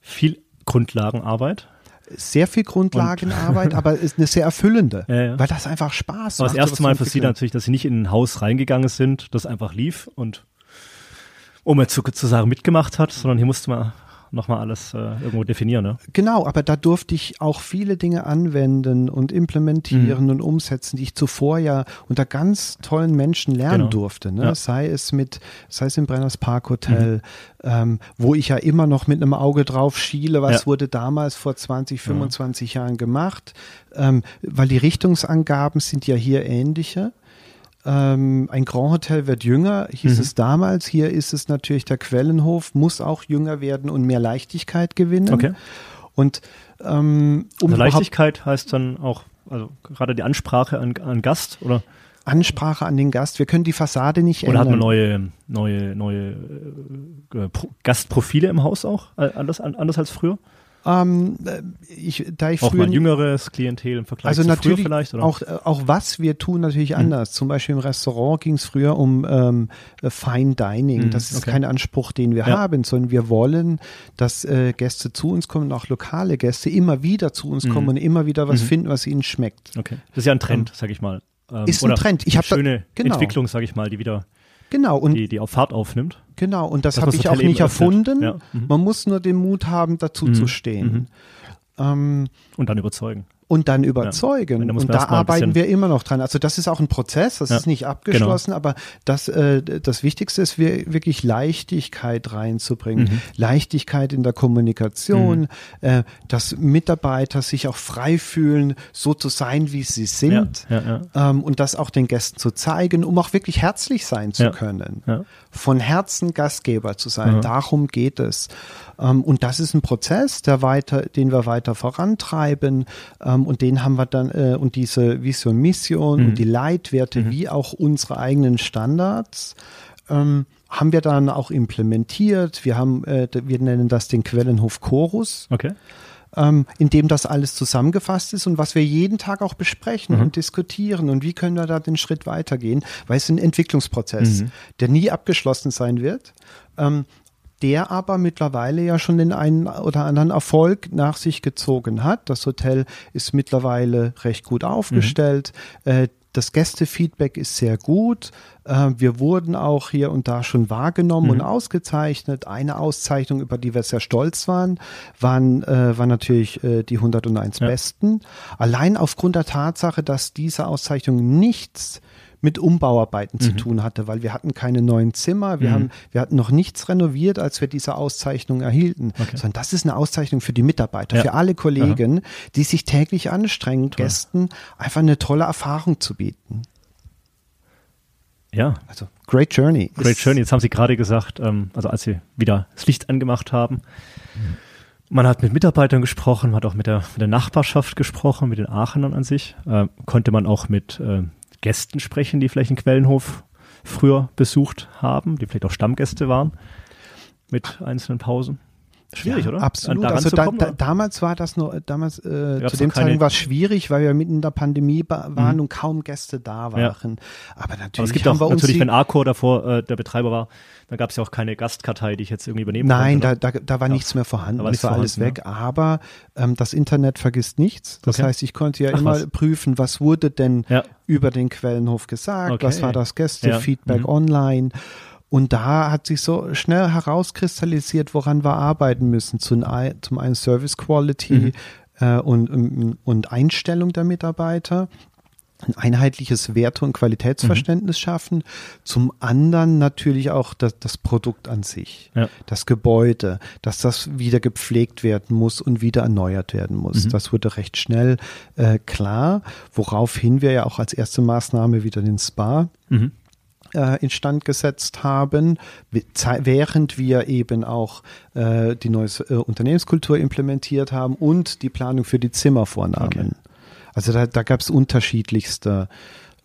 viel Grundlagenarbeit. Sehr viel Grundlagenarbeit, aber ist eine sehr erfüllende, ja, ja. weil das einfach Spaß macht. Aber das erste Mal für Sie natürlich, dass Sie nicht in ein Haus reingegangen sind, das einfach lief und um jetzt sozusagen mitgemacht hat, sondern hier musste man nochmal alles äh, irgendwo definieren. Ne? Genau, aber da durfte ich auch viele Dinge anwenden und implementieren mhm. und umsetzen, die ich zuvor ja unter ganz tollen Menschen lernen genau. durfte. Ne? Ja. Sei es mit, sei es im Brenners Park Hotel, mhm. ähm, wo ich ja immer noch mit einem Auge drauf schiele, was ja. wurde damals vor 20, 25 ja. Jahren gemacht, ähm, weil die Richtungsangaben sind ja hier ähnliche ähm, ein Grand Hotel wird jünger, hieß mhm. es damals. Hier ist es natürlich, der Quellenhof muss auch jünger werden und mehr Leichtigkeit gewinnen. Okay. Und ähm, um also Leichtigkeit heißt dann auch, also gerade die Ansprache an, an Gast oder? Ansprache an den Gast. Wir können die Fassade nicht Oder ändern. Oder hat man neue, neue, neue äh, Gastprofile im Haus auch? Anders, anders als früher? Ähm, ich, da ich auch früher, mal jüngeres Klientel im Vergleich also zu natürlich vielleicht? Oder? Auch, auch was wir tun natürlich mhm. anders. Zum Beispiel im Restaurant ging es früher um ähm, Fine Dining. Mhm, das ist okay. kein Anspruch, den wir ja. haben, sondern wir wollen, dass äh, Gäste zu uns kommen, auch lokale Gäste immer wieder zu uns mhm. kommen und immer wieder was mhm. finden, was ihnen schmeckt. Okay, das ist ja ein Trend, ähm, sag ich mal. Ähm, ist ein Trend. Ich habe schöne da, genau. Entwicklung, sag ich mal, die wieder Genau. Und die, die auf Fahrt aufnimmt. Genau, und das, das habe ich auch nicht erfunden. Ja. Mhm. Man muss nur den Mut haben, dazu mhm. zu stehen. Mhm. Ähm, und dann überzeugen und dann überzeugen. Ja, und da arbeiten wir immer noch dran. Also das ist auch ein Prozess, das ja, ist nicht abgeschlossen, genau. aber das, äh, das Wichtigste ist, wirklich Leichtigkeit reinzubringen. Mhm. Leichtigkeit in der Kommunikation, mhm. äh, dass Mitarbeiter sich auch frei fühlen, so zu sein, wie sie sind. Ja, ähm, und das auch den Gästen zu zeigen, um auch wirklich herzlich sein zu können. Von Herzen Gastgeber zu sein. Mhm. Darum geht es. Ähm, und das ist ein Prozess, der weiter, den wir weiter vorantreiben. Ähm, und den haben wir dann, äh, und diese Vision, Mission mhm. und die Leitwerte, mhm. wie auch unsere eigenen Standards, ähm, haben wir dann auch implementiert. Wir haben, äh, wir nennen das den Quellenhof Chorus. Okay. Ähm, in dem das alles zusammengefasst ist und was wir jeden Tag auch besprechen mhm. und diskutieren und wie können wir da den Schritt weitergehen, weil es ein Entwicklungsprozess, mhm. der nie abgeschlossen sein wird. Ähm, der aber mittlerweile ja schon den einen oder anderen Erfolg nach sich gezogen hat. Das Hotel ist mittlerweile recht gut aufgestellt. Mhm. Äh, das Gästefeedback ist sehr gut. Äh, wir wurden auch hier und da schon wahrgenommen mhm. und ausgezeichnet. Eine Auszeichnung, über die wir sehr stolz waren, waren, äh, war natürlich die 101 ja. Besten. Allein aufgrund der Tatsache, dass diese Auszeichnung nichts mit Umbauarbeiten mhm. zu tun hatte, weil wir hatten keine neuen Zimmer, wir, mhm. haben, wir hatten noch nichts renoviert, als wir diese Auszeichnung erhielten, okay. sondern das ist eine Auszeichnung für die Mitarbeiter, ja. für alle Kollegen, Aha. die sich täglich anstrengen, Toll. Gästen einfach eine tolle Erfahrung zu bieten. Ja. Also Great Journey. Great Journey. Jetzt haben Sie gerade gesagt, ähm, also als Sie wieder das Licht angemacht haben, mhm. man hat mit Mitarbeitern gesprochen, man hat auch mit der, mit der Nachbarschaft gesprochen, mit den Aachenern an sich. Äh, konnte man auch mit äh, Gästen sprechen, die vielleicht einen Quellenhof früher besucht haben, die vielleicht auch Stammgäste waren, mit einzelnen Pausen? Schwierig, ja, oder? Absolut. Also da, da, damals war das nur, damals äh, zu dem Zeitpunkt war es schwierig, weil wir mitten in der Pandemie waren mhm. und kaum Gäste da waren. Ja. Aber natürlich. Aber es gibt auch natürlich, wenn Arcor davor äh, der Betreiber war, dann gab es ja auch keine Gastkartei, die ich jetzt irgendwie übernehmen Nein, konnte. Nein, da, da, da war ja. nichts mehr vorhanden. Da war das war alles weg. Aber ähm, das Internet vergisst nichts. Das okay. heißt, ich konnte ja Ach, immer was? prüfen, was wurde denn über den Quellenhof gesagt, okay. was war das Gästefeedback mhm. online. Und da hat sich so schnell herauskristallisiert, woran wir arbeiten müssen. Zum, zum einen Service Quality mhm. äh, und, und Einstellung der Mitarbeiter ein einheitliches Werte- und Qualitätsverständnis mhm. schaffen. Zum anderen natürlich auch das, das Produkt an sich, ja. das Gebäude, dass das wieder gepflegt werden muss und wieder erneuert werden muss. Mhm. Das wurde recht schnell äh, klar, woraufhin wir ja auch als erste Maßnahme wieder den Spa mhm äh, instand gesetzt haben, während wir eben auch äh, die neue äh, Unternehmenskultur implementiert haben und die Planung für die Zimmer vornahmen. Okay. Also da, da gab es unterschiedlichste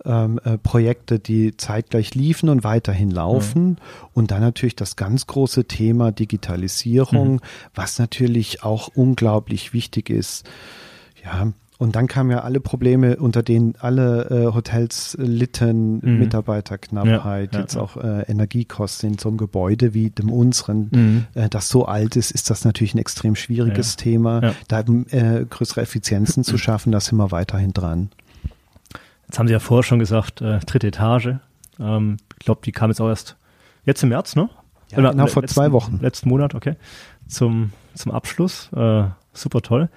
ähm, äh, Projekte, die zeitgleich liefen und weiterhin laufen. Mhm. Und dann natürlich das ganz große Thema Digitalisierung, mhm. was natürlich auch unglaublich wichtig ist. Ja, und dann kamen ja alle Probleme, unter denen alle äh, Hotels litten, mhm. Mitarbeiterknappheit, ja, ja, jetzt auch äh, Energiekosten in so einem Gebäude wie dem unseren, mhm. äh, das so alt ist, ist das natürlich ein extrem schwieriges ja, Thema. Da äh, größere Effizienzen zu schaffen, da sind wir weiterhin dran. Jetzt haben Sie ja vorher schon gesagt, äh, dritte Etage. Ähm, ich glaube, die kam jetzt auch erst jetzt im März, ne? Ja, genau, genau vor letzten, zwei Wochen. Letzten Monat, okay. Zum, zum Abschluss. Äh, super toll.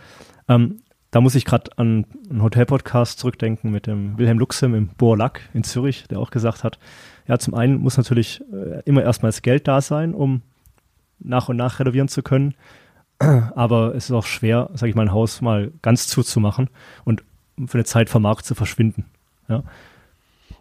Ähm, da muss ich gerade an einen Hotel-Podcast zurückdenken mit dem Wilhelm Luxem im Bourlac in Zürich, der auch gesagt hat, ja, zum einen muss natürlich äh, immer erstmal das Geld da sein, um nach und nach renovieren zu können. Aber es ist auch schwer, sage ich mal, ein Haus mal ganz zuzumachen und für eine Zeit vom Markt zu verschwinden. Ja.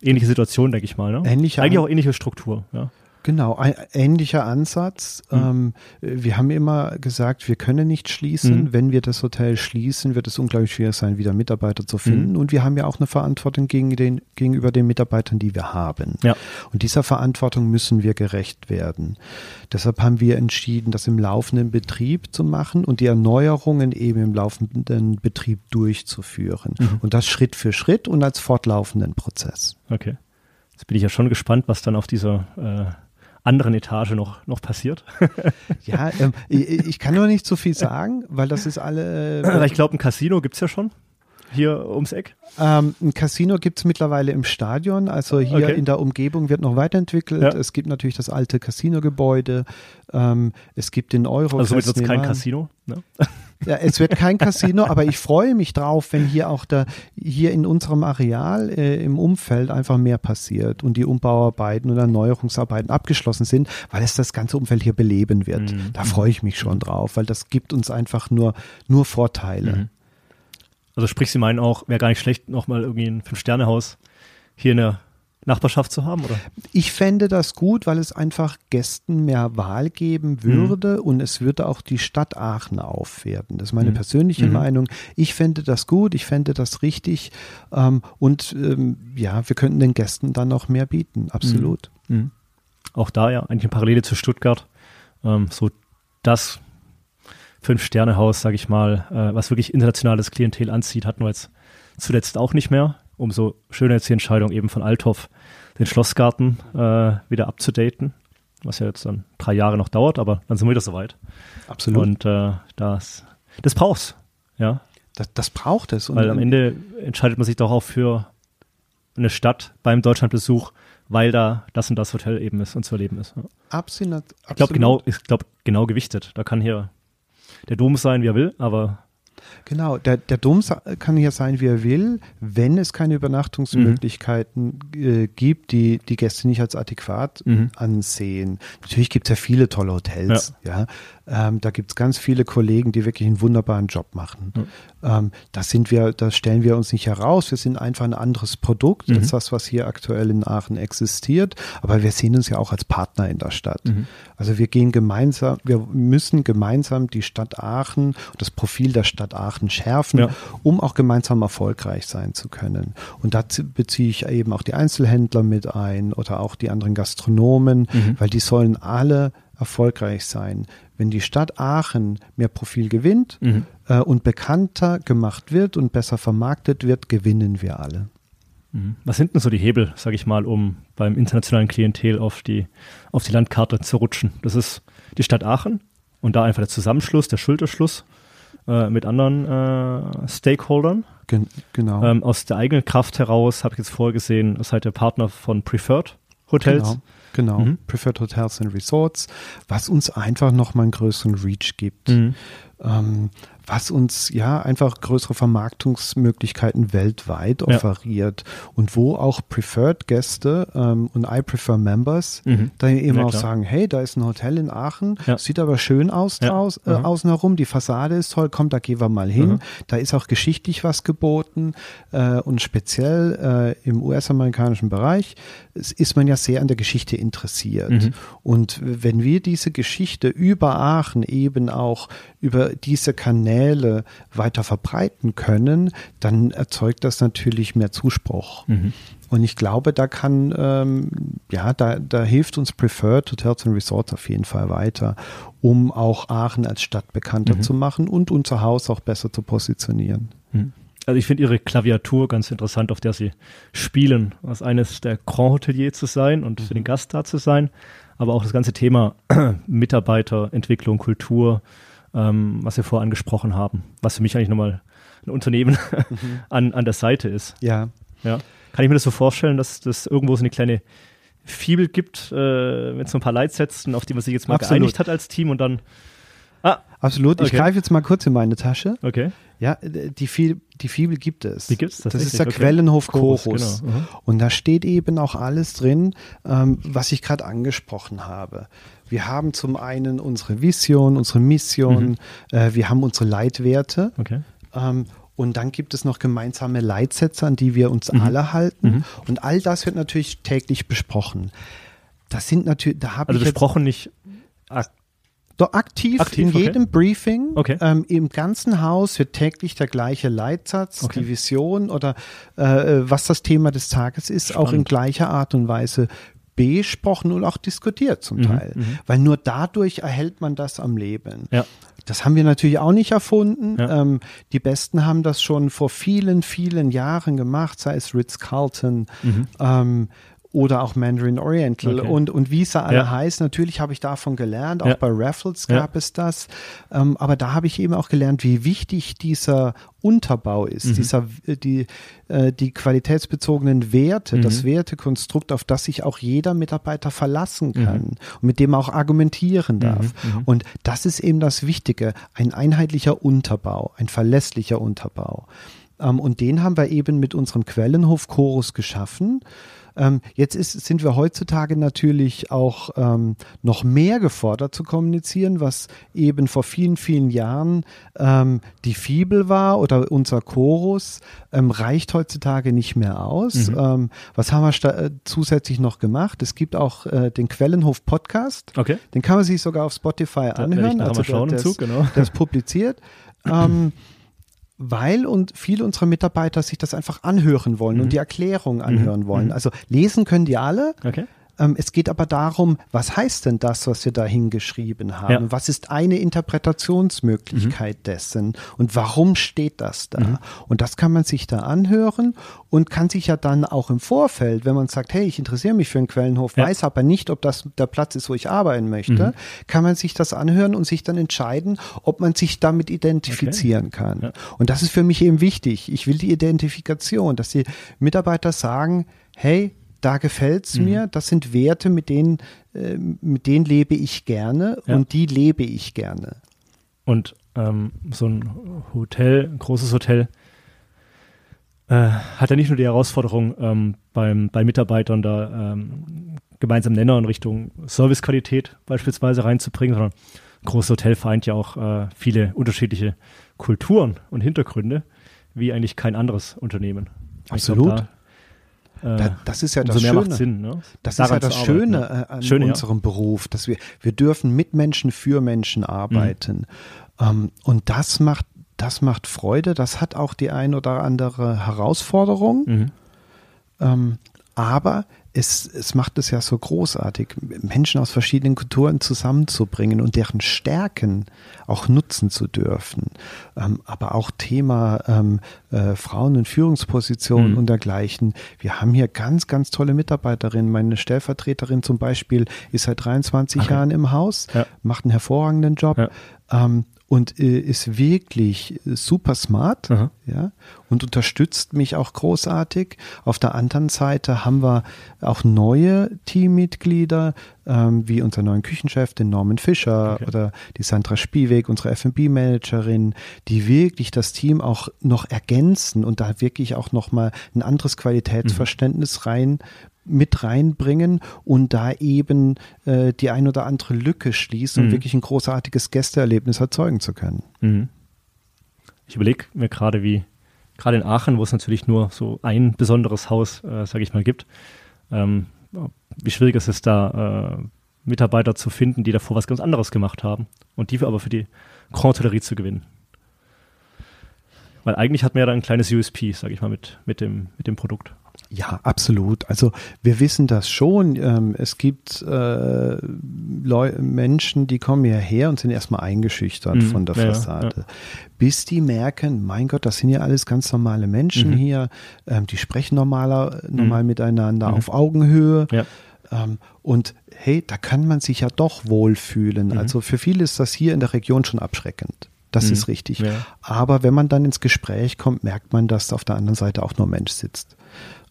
Ähnliche Situation, denke ich mal. Ne? Ähnliche Eigentlich auch ähnliche Struktur. Ja. Genau, ein ähnlicher Ansatz. Mhm. Ähm, wir haben immer gesagt, wir können nicht schließen. Mhm. Wenn wir das Hotel schließen, wird es unglaublich schwer sein, wieder Mitarbeiter zu finden. Mhm. Und wir haben ja auch eine Verantwortung gegen den, gegenüber den Mitarbeitern, die wir haben. Ja. Und dieser Verantwortung müssen wir gerecht werden. Deshalb haben wir entschieden, das im laufenden Betrieb zu machen und die Erneuerungen eben im laufenden Betrieb durchzuführen. Mhm. Und das Schritt für Schritt und als fortlaufenden Prozess. Okay. Jetzt bin ich ja schon gespannt, was dann auf dieser äh anderen Etage noch, noch passiert. ja, ähm, ich, ich, kann nur nicht so viel sagen, weil das ist alle. Äh, ich glaube, ein Casino gibt es ja schon. Hier ums Eck? Ähm, ein Casino gibt es mittlerweile im Stadion, also hier okay. in der Umgebung wird noch weiterentwickelt. Ja. Es gibt natürlich das alte Casino-Gebäude, ähm, es gibt den Euro. Also wird es kein Casino? Ne? Ja, es wird kein Casino, aber ich freue mich drauf, wenn hier auch da, hier in unserem Areal äh, im Umfeld einfach mehr passiert und die Umbauarbeiten und Erneuerungsarbeiten abgeschlossen sind, weil es das ganze Umfeld hier beleben wird. Mhm. Da freue ich mich schon drauf, weil das gibt uns einfach nur, nur Vorteile. Mhm. Also sprich, Sie meinen auch, wäre gar nicht schlecht, nochmal irgendwie ein Fünf-Sterne-Haus hier in der Nachbarschaft zu haben, oder? Ich fände das gut, weil es einfach Gästen mehr Wahl geben würde mhm. und es würde auch die Stadt Aachen aufwerten. Das ist meine mhm. persönliche mhm. Meinung. Ich fände das gut, ich fände das richtig ähm, und ähm, ja, wir könnten den Gästen dann noch mehr bieten, absolut. Mhm. Mhm. Auch da ja eigentlich eine Parallele zu Stuttgart. Ähm, so das Fünf-Sterne-Haus, sage ich mal, äh, was wirklich internationales Klientel anzieht, hatten wir jetzt zuletzt auch nicht mehr umso schöner jetzt die Entscheidung eben von Althoff, den Schlossgarten äh, wieder abzudaten, was ja jetzt dann drei Jahre noch dauert, aber dann sind wir wieder soweit. Absolut. Und äh, das, das braucht's, ja. Das, das braucht es. Und weil am Ende entscheidet man sich doch auch für eine Stadt beim Deutschlandbesuch, weil da das und das Hotel eben ist und zu erleben ist. Ja. Absolut. Ich glaube genau, ich glaube genau gewichtet. Da kann hier der Dom sein, wie er will, aber Genau, der, der Dom kann ja sein, wie er will, wenn es keine Übernachtungsmöglichkeiten mhm. äh, gibt, die die Gäste nicht als adäquat mhm. ansehen. Natürlich gibt es ja viele tolle Hotels, ja. ja. Ähm, da gibt es ganz viele Kollegen, die wirklich einen wunderbaren Job machen. Mhm. Ähm, das sind wir, das stellen wir uns nicht heraus. Wir sind einfach ein anderes Produkt mhm. als das, was hier aktuell in Aachen existiert. Aber wir sehen uns ja auch als Partner in der Stadt. Mhm. Also wir gehen gemeinsam, wir müssen gemeinsam die Stadt Aachen, das Profil der Stadt Aachen schärfen, ja. um auch gemeinsam erfolgreich sein zu können. Und da beziehe ich eben auch die Einzelhändler mit ein oder auch die anderen Gastronomen, mhm. weil die sollen alle erfolgreich sein. Wenn die Stadt Aachen mehr Profil gewinnt mhm. äh, und bekannter gemacht wird und besser vermarktet wird, gewinnen wir alle. Mhm. Was sind denn so die Hebel, sage ich mal, um beim internationalen Klientel auf die, auf die Landkarte zu rutschen? Das ist die Stadt Aachen und da einfach der Zusammenschluss, der Schulterschluss äh, mit anderen äh, Stakeholdern. Gen genau. Ähm, aus der eigenen Kraft heraus habe ich jetzt vorgesehen, seid ihr Partner von Preferred Hotels. Genau. Genau, mhm. Preferred Hotels and Resorts, was uns einfach nochmal einen größeren Reach gibt. Mhm. Ähm, was uns ja einfach größere Vermarktungsmöglichkeiten weltweit ja. offeriert und wo auch Preferred Gäste ähm, und I Prefer Members mhm. da eben ja, auch klar. sagen, hey, da ist ein Hotel in Aachen, ja. sieht aber schön aus draus, äh, mhm. außen herum, die Fassade ist toll, kommt, da gehen wir mal hin. Mhm. Da ist auch geschichtlich was geboten äh, und speziell äh, im US-amerikanischen Bereich ist man ja sehr an der Geschichte interessiert. Mhm. Und wenn wir diese Geschichte über Aachen eben auch über diese Kanäle weiter verbreiten können, dann erzeugt das natürlich mehr Zuspruch. Mhm. Und ich glaube, da kann, ähm, ja, da, da hilft uns Preferred Hotels and Resorts auf jeden Fall weiter, um auch Aachen als Stadt bekannter mhm. zu machen und unser Haus auch besser zu positionieren. Mhm. Also ich finde ihre Klaviatur ganz interessant, auf der sie spielen. Als eines der Grand Hotelier zu sein und für den mhm. Gast da zu sein, aber auch das ganze Thema Mitarbeiterentwicklung, Kultur, ähm, was wir vorher angesprochen haben, was für mich eigentlich nochmal ein Unternehmen mhm. an, an der Seite ist. Ja. ja. Kann ich mir das so vorstellen, dass das irgendwo so eine kleine Fibel gibt, äh, mit so ein paar Leitsätzen, auf die man sich jetzt mal Absolut. geeinigt hat als Team und dann. Ah, Absolut. Ich okay. greife jetzt mal kurz in meine Tasche. Okay. Ja, die, Fibel, die Fibel gibt es. Die gibt's das ist der okay. Quellenhof Chorus. Chorus. Genau. Mhm. Und da steht eben auch alles drin, ähm, was ich gerade angesprochen habe. Wir haben zum einen unsere Vision, unsere Mission, mhm. äh, wir haben unsere Leitwerte. Okay. Ähm, und dann gibt es noch gemeinsame Leitsätze, an die wir uns mhm. alle halten. Mhm. Und all das wird natürlich täglich besprochen. Das sind natürlich, da habe also ich. Also besprochen nicht doch aktiv, aktiv in okay. jedem Briefing. Okay. Ähm, Im ganzen Haus wird täglich der gleiche Leitsatz, okay. die Vision oder äh, was das Thema des Tages ist, Spannend. auch in gleicher Art und Weise besprochen und auch diskutiert zum mhm, Teil. Mhm. Weil nur dadurch erhält man das am Leben. Ja. Das haben wir natürlich auch nicht erfunden. Ja. Ähm, die Besten haben das schon vor vielen, vielen Jahren gemacht, sei es Ritz-Carlton, mhm. ähm, oder auch Mandarin Oriental okay. und, und wie es da alle ja. heißt. Natürlich habe ich davon gelernt, auch ja. bei Raffles gab ja. es das. Ähm, aber da habe ich eben auch gelernt, wie wichtig dieser Unterbau ist, mhm. dieser, äh, die, äh, die qualitätsbezogenen Werte, mhm. das Wertekonstrukt, auf das sich auch jeder Mitarbeiter verlassen mhm. kann mhm. und mit dem er auch argumentieren darf. Mhm. Mhm. Und das ist eben das Wichtige, ein einheitlicher Unterbau, ein verlässlicher Unterbau. Ähm, und den haben wir eben mit unserem Quellenhof Chorus geschaffen. Ähm, jetzt ist, sind wir heutzutage natürlich auch ähm, noch mehr gefordert zu kommunizieren, was eben vor vielen, vielen Jahren ähm, die Fibel war oder unser Chorus, ähm, reicht heutzutage nicht mehr aus. Mhm. Ähm, was haben wir äh, zusätzlich noch gemacht? Es gibt auch äh, den Quellenhof Podcast. Okay. Den kann man sich sogar auf Spotify da anhören. also der, der, ist, genau. der ist publiziert. weil und viele unserer Mitarbeiter sich das einfach anhören wollen mhm. und die Erklärung anhören mhm. wollen. Mhm. Also lesen können die alle. Okay. Ähm, es geht aber darum, was heißt denn das, was wir da hingeschrieben haben? Ja. Was ist eine Interpretationsmöglichkeit mhm. dessen? Und warum steht das da? Mhm. Und das kann man sich da anhören und kann sich ja dann auch im Vorfeld, wenn man sagt, hey, ich interessiere mich für einen Quellenhof, ja. weiß aber nicht, ob das der Platz ist, wo ich arbeiten möchte, mhm. kann man sich das anhören und sich dann entscheiden, ob man sich damit identifizieren okay. kann. Ja. Und das ist für mich eben wichtig. Ich will die Identifikation, dass die Mitarbeiter sagen, hey, da gefällt es mhm. mir, das sind Werte, mit denen, äh, mit denen lebe ich gerne ja. und die lebe ich gerne. Und ähm, so ein Hotel, ein großes Hotel, äh, hat ja nicht nur die Herausforderung, ähm, beim, bei Mitarbeitern da ähm, gemeinsam Nenner in Richtung Servicequalität beispielsweise reinzubringen, sondern ein großes Hotel vereint ja auch äh, viele unterschiedliche Kulturen und Hintergründe, wie eigentlich kein anderes Unternehmen. Absolut. Glaub, da, äh, das ist ja das Schöne. Sinn, ne? Das ist ja das Schöne ne? an Schöne, unserem ja. Beruf, dass wir, wir dürfen mit Menschen für Menschen arbeiten. Mhm. Um, und das macht, das macht Freude. Das hat auch die ein oder andere Herausforderung. Mhm. Um, aber es, es macht es ja so großartig, Menschen aus verschiedenen Kulturen zusammenzubringen und deren Stärken auch nutzen zu dürfen. Ähm, aber auch Thema ähm, äh, Frauen in Führungspositionen mhm. und dergleichen. Wir haben hier ganz, ganz tolle Mitarbeiterinnen. Meine Stellvertreterin zum Beispiel ist seit 23 okay. Jahren im Haus, ja. macht einen hervorragenden Job. Ja. Ähm, und äh, ist wirklich super smart, Aha. ja, und unterstützt mich auch großartig. Auf der anderen Seite haben wir auch neue Teammitglieder, ähm, wie unser neuen Küchenchef, den Norman Fischer okay. oder die Sandra Spieweg, unsere F&B-Managerin, die wirklich das Team auch noch ergänzen und da wirklich auch nochmal ein anderes Qualitätsverständnis mhm. Mit reinbringen und da eben äh, die ein oder andere Lücke schließen mhm. um wirklich ein großartiges Gästeerlebnis erzeugen zu können. Mhm. Ich überlege mir gerade, wie gerade in Aachen, wo es natürlich nur so ein besonderes Haus, äh, sage ich mal, gibt, ähm, wie schwierig es ist, da äh, Mitarbeiter zu finden, die davor was ganz anderes gemacht haben und die aber für die Grand Hotellerie zu gewinnen. Weil eigentlich hat man ja da ein kleines USP, sage ich mal, mit, mit, dem, mit dem Produkt. Ja, absolut. Also wir wissen das schon. Ähm, es gibt äh, Menschen, die kommen hierher und sind erstmal eingeschüchtert mhm, von der Fassade. Ja, Bis die merken, mein Gott, das sind ja alles ganz normale Menschen mhm. hier, ähm, die sprechen normaler, normal mhm. miteinander mhm. auf Augenhöhe. Ja. Ähm, und hey, da kann man sich ja doch wohlfühlen. Mhm. Also für viele ist das hier in der Region schon abschreckend. Das mhm. ist richtig. Ja. Aber wenn man dann ins Gespräch kommt, merkt man, dass auf der anderen Seite auch nur Mensch sitzt.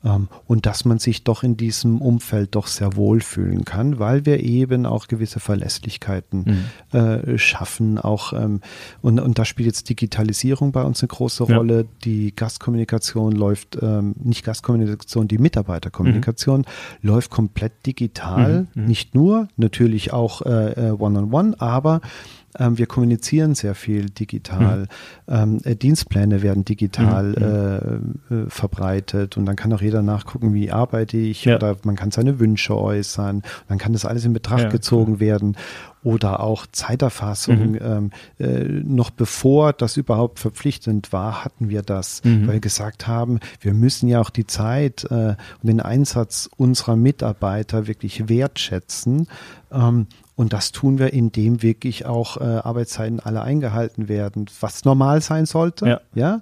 Ähm, und dass man sich doch in diesem Umfeld doch sehr wohl fühlen kann, weil wir eben auch gewisse Verlässlichkeiten mhm. äh, schaffen. Auch ähm, und, und da spielt jetzt Digitalisierung bei uns eine große Rolle. Ja. Die Gastkommunikation läuft, ähm, nicht Gastkommunikation, die Mitarbeiterkommunikation mhm. läuft komplett digital. Mhm. mhm. Nicht nur, natürlich auch äh, äh One-on-One, -on -one, aber ähm, wir kommunizieren sehr viel digital. Mhm. Ähm, Dienstpläne werden digital mhm. äh, äh, verbreitet und dann kann auch jeder nachgucken, wie arbeite ich ja. oder man kann seine Wünsche äußern. Dann kann das alles in Betracht ja, gezogen cool. werden oder auch Zeiterfassung. Mhm. Ähm, äh, noch bevor das überhaupt verpflichtend war, hatten wir das, mhm. weil wir gesagt haben, wir müssen ja auch die Zeit äh, und den Einsatz unserer Mitarbeiter wirklich wertschätzen. Ähm, und das tun wir, indem wirklich auch äh, Arbeitszeiten alle eingehalten werden, was normal sein sollte. Ja. ja?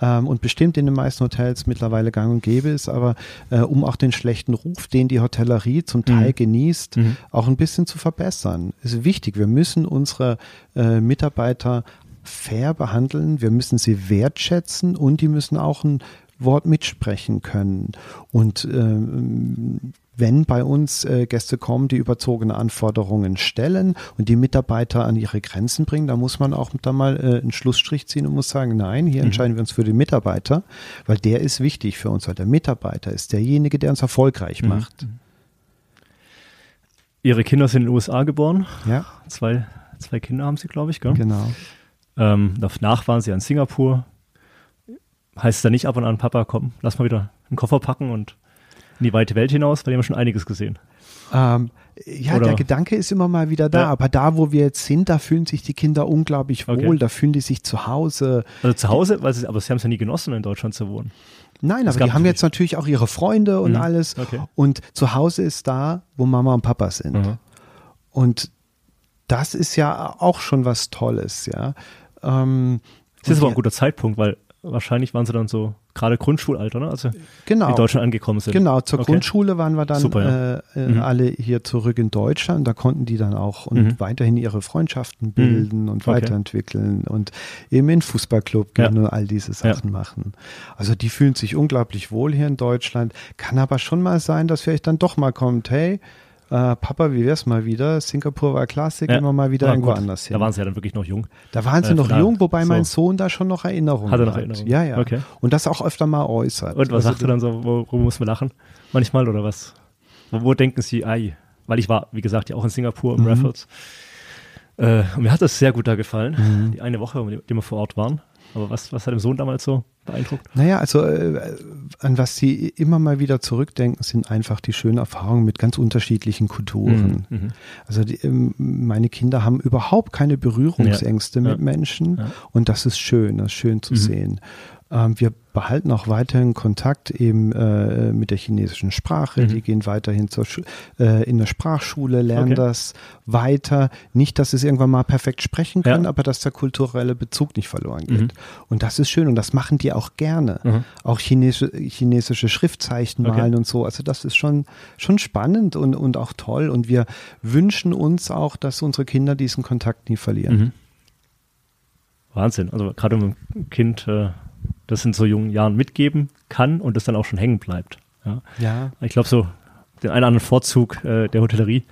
Ähm, und bestimmt in den meisten Hotels mittlerweile gang und gäbe ist, aber äh, um auch den schlechten Ruf, den die Hotellerie zum Teil mhm. genießt, mhm. auch ein bisschen zu verbessern. Ist wichtig. Wir müssen unsere äh, Mitarbeiter fair behandeln, wir müssen sie wertschätzen und die müssen auch ein Wort mitsprechen können. Und ähm, wenn bei uns äh, Gäste kommen, die überzogene Anforderungen stellen und die Mitarbeiter an ihre Grenzen bringen, da muss man auch da mal äh, einen Schlussstrich ziehen und muss sagen, nein, hier mhm. entscheiden wir uns für den Mitarbeiter, weil der ist wichtig für uns, weil der Mitarbeiter ist derjenige, der uns erfolgreich mhm. macht. Ihre Kinder sind in den USA geboren. Ja. Zwei, zwei Kinder haben sie, glaube ich, gell? Genau. Ähm, danach waren sie in Singapur. Heißt es da nicht ab und an, Papa, komm, lass mal wieder einen Koffer packen und in die weite Welt hinaus, weil die haben schon einiges gesehen. Ähm, ja, Oder? der Gedanke ist immer mal wieder da, ja. aber da, wo wir jetzt sind, da fühlen sich die Kinder unglaublich wohl, okay. da fühlen die sich zu Hause. Also zu Hause, weil sie, aber sie haben es ja nie genossen, in Deutschland zu wohnen. Nein, das aber die haben jetzt natürlich auch ihre Freunde und mhm. alles. Okay. Und zu Hause ist da, wo Mama und Papa sind. Mhm. Und das ist ja auch schon was Tolles, ja. Ähm, das ist aber ein guter Zeitpunkt, weil wahrscheinlich waren sie dann so gerade Grundschulalter, ne? Also genau. in Deutschland angekommen sind. Genau, zur okay. Grundschule waren wir dann Super, ja. äh, mhm. alle hier zurück in Deutschland. Da konnten die dann auch und mhm. weiterhin ihre Freundschaften mhm. bilden mhm. und okay. weiterentwickeln und eben in Fußballclub gehen ja. und all diese Sachen ja. machen. Also die fühlen sich unglaublich wohl hier in Deutschland. Kann aber schon mal sein, dass vielleicht dann doch mal kommt, hey, äh, Papa, wie wär's mal wieder? Singapur war Klassik, Ja. immer mal wieder Ah, irgendwo gut. anders hin. Da waren sie ja dann wirklich noch jung. Da waren sie Äh, noch daher, jung, wobei mein so. Sohn da schon noch Erinnerungen Hat er noch. Erinnerungen? Ja, ja. Okay. Und das auch öfter mal äußert. Und was Also sagt er dann so, wo- worüber muss man lachen? Manchmal oder was? Wo, wo denken Sie, ei, weil ich war, wie gesagt, ja auch in Singapur im Mhm. Raffles. Äh, und mir hat das sehr gut da gefallen, die eine Woche, in der wir vor Ort waren. Aber was, was hat dem Sohn damals so beeindruckt? Naja, also äh, an was sie immer mal wieder zurückdenken, sind einfach die schönen Erfahrungen mit ganz unterschiedlichen Kulturen. Mhm. Also die, ähm, meine Kinder haben überhaupt keine Berührungsängste Ja. mit Ja. Menschen Ja. und das ist schön, das ist schön zu Mhm. sehen. Ähm, wir behalten auch weiterhin Kontakt eben äh, mit der chinesischen Sprache. Mhm. Die gehen weiterhin zur Schu äh, in der Sprachschule, lernen Okay. das weiter. Nicht, dass sie es irgendwann mal perfekt sprechen können, Ja. aber dass der kulturelle Bezug nicht verloren Mhm. geht. Und das ist schön und das machen die auch gerne. Mhm. Auch chinesische, chinesische Schriftzeichen Okay. malen und so. Also das ist schon, schon spannend und, und auch toll. Und wir wünschen uns auch, dass unsere Kinder diesen Kontakt nie verlieren. Mhm. Wahnsinn. Also gerade man ein Kind äh, das in so jungen Jahren mitgeben kann und das dann auch schon hängen bleibt. Ja. Ja. Ich glaube, so den einen oder anderen Vorzug äh, der Hotellerie,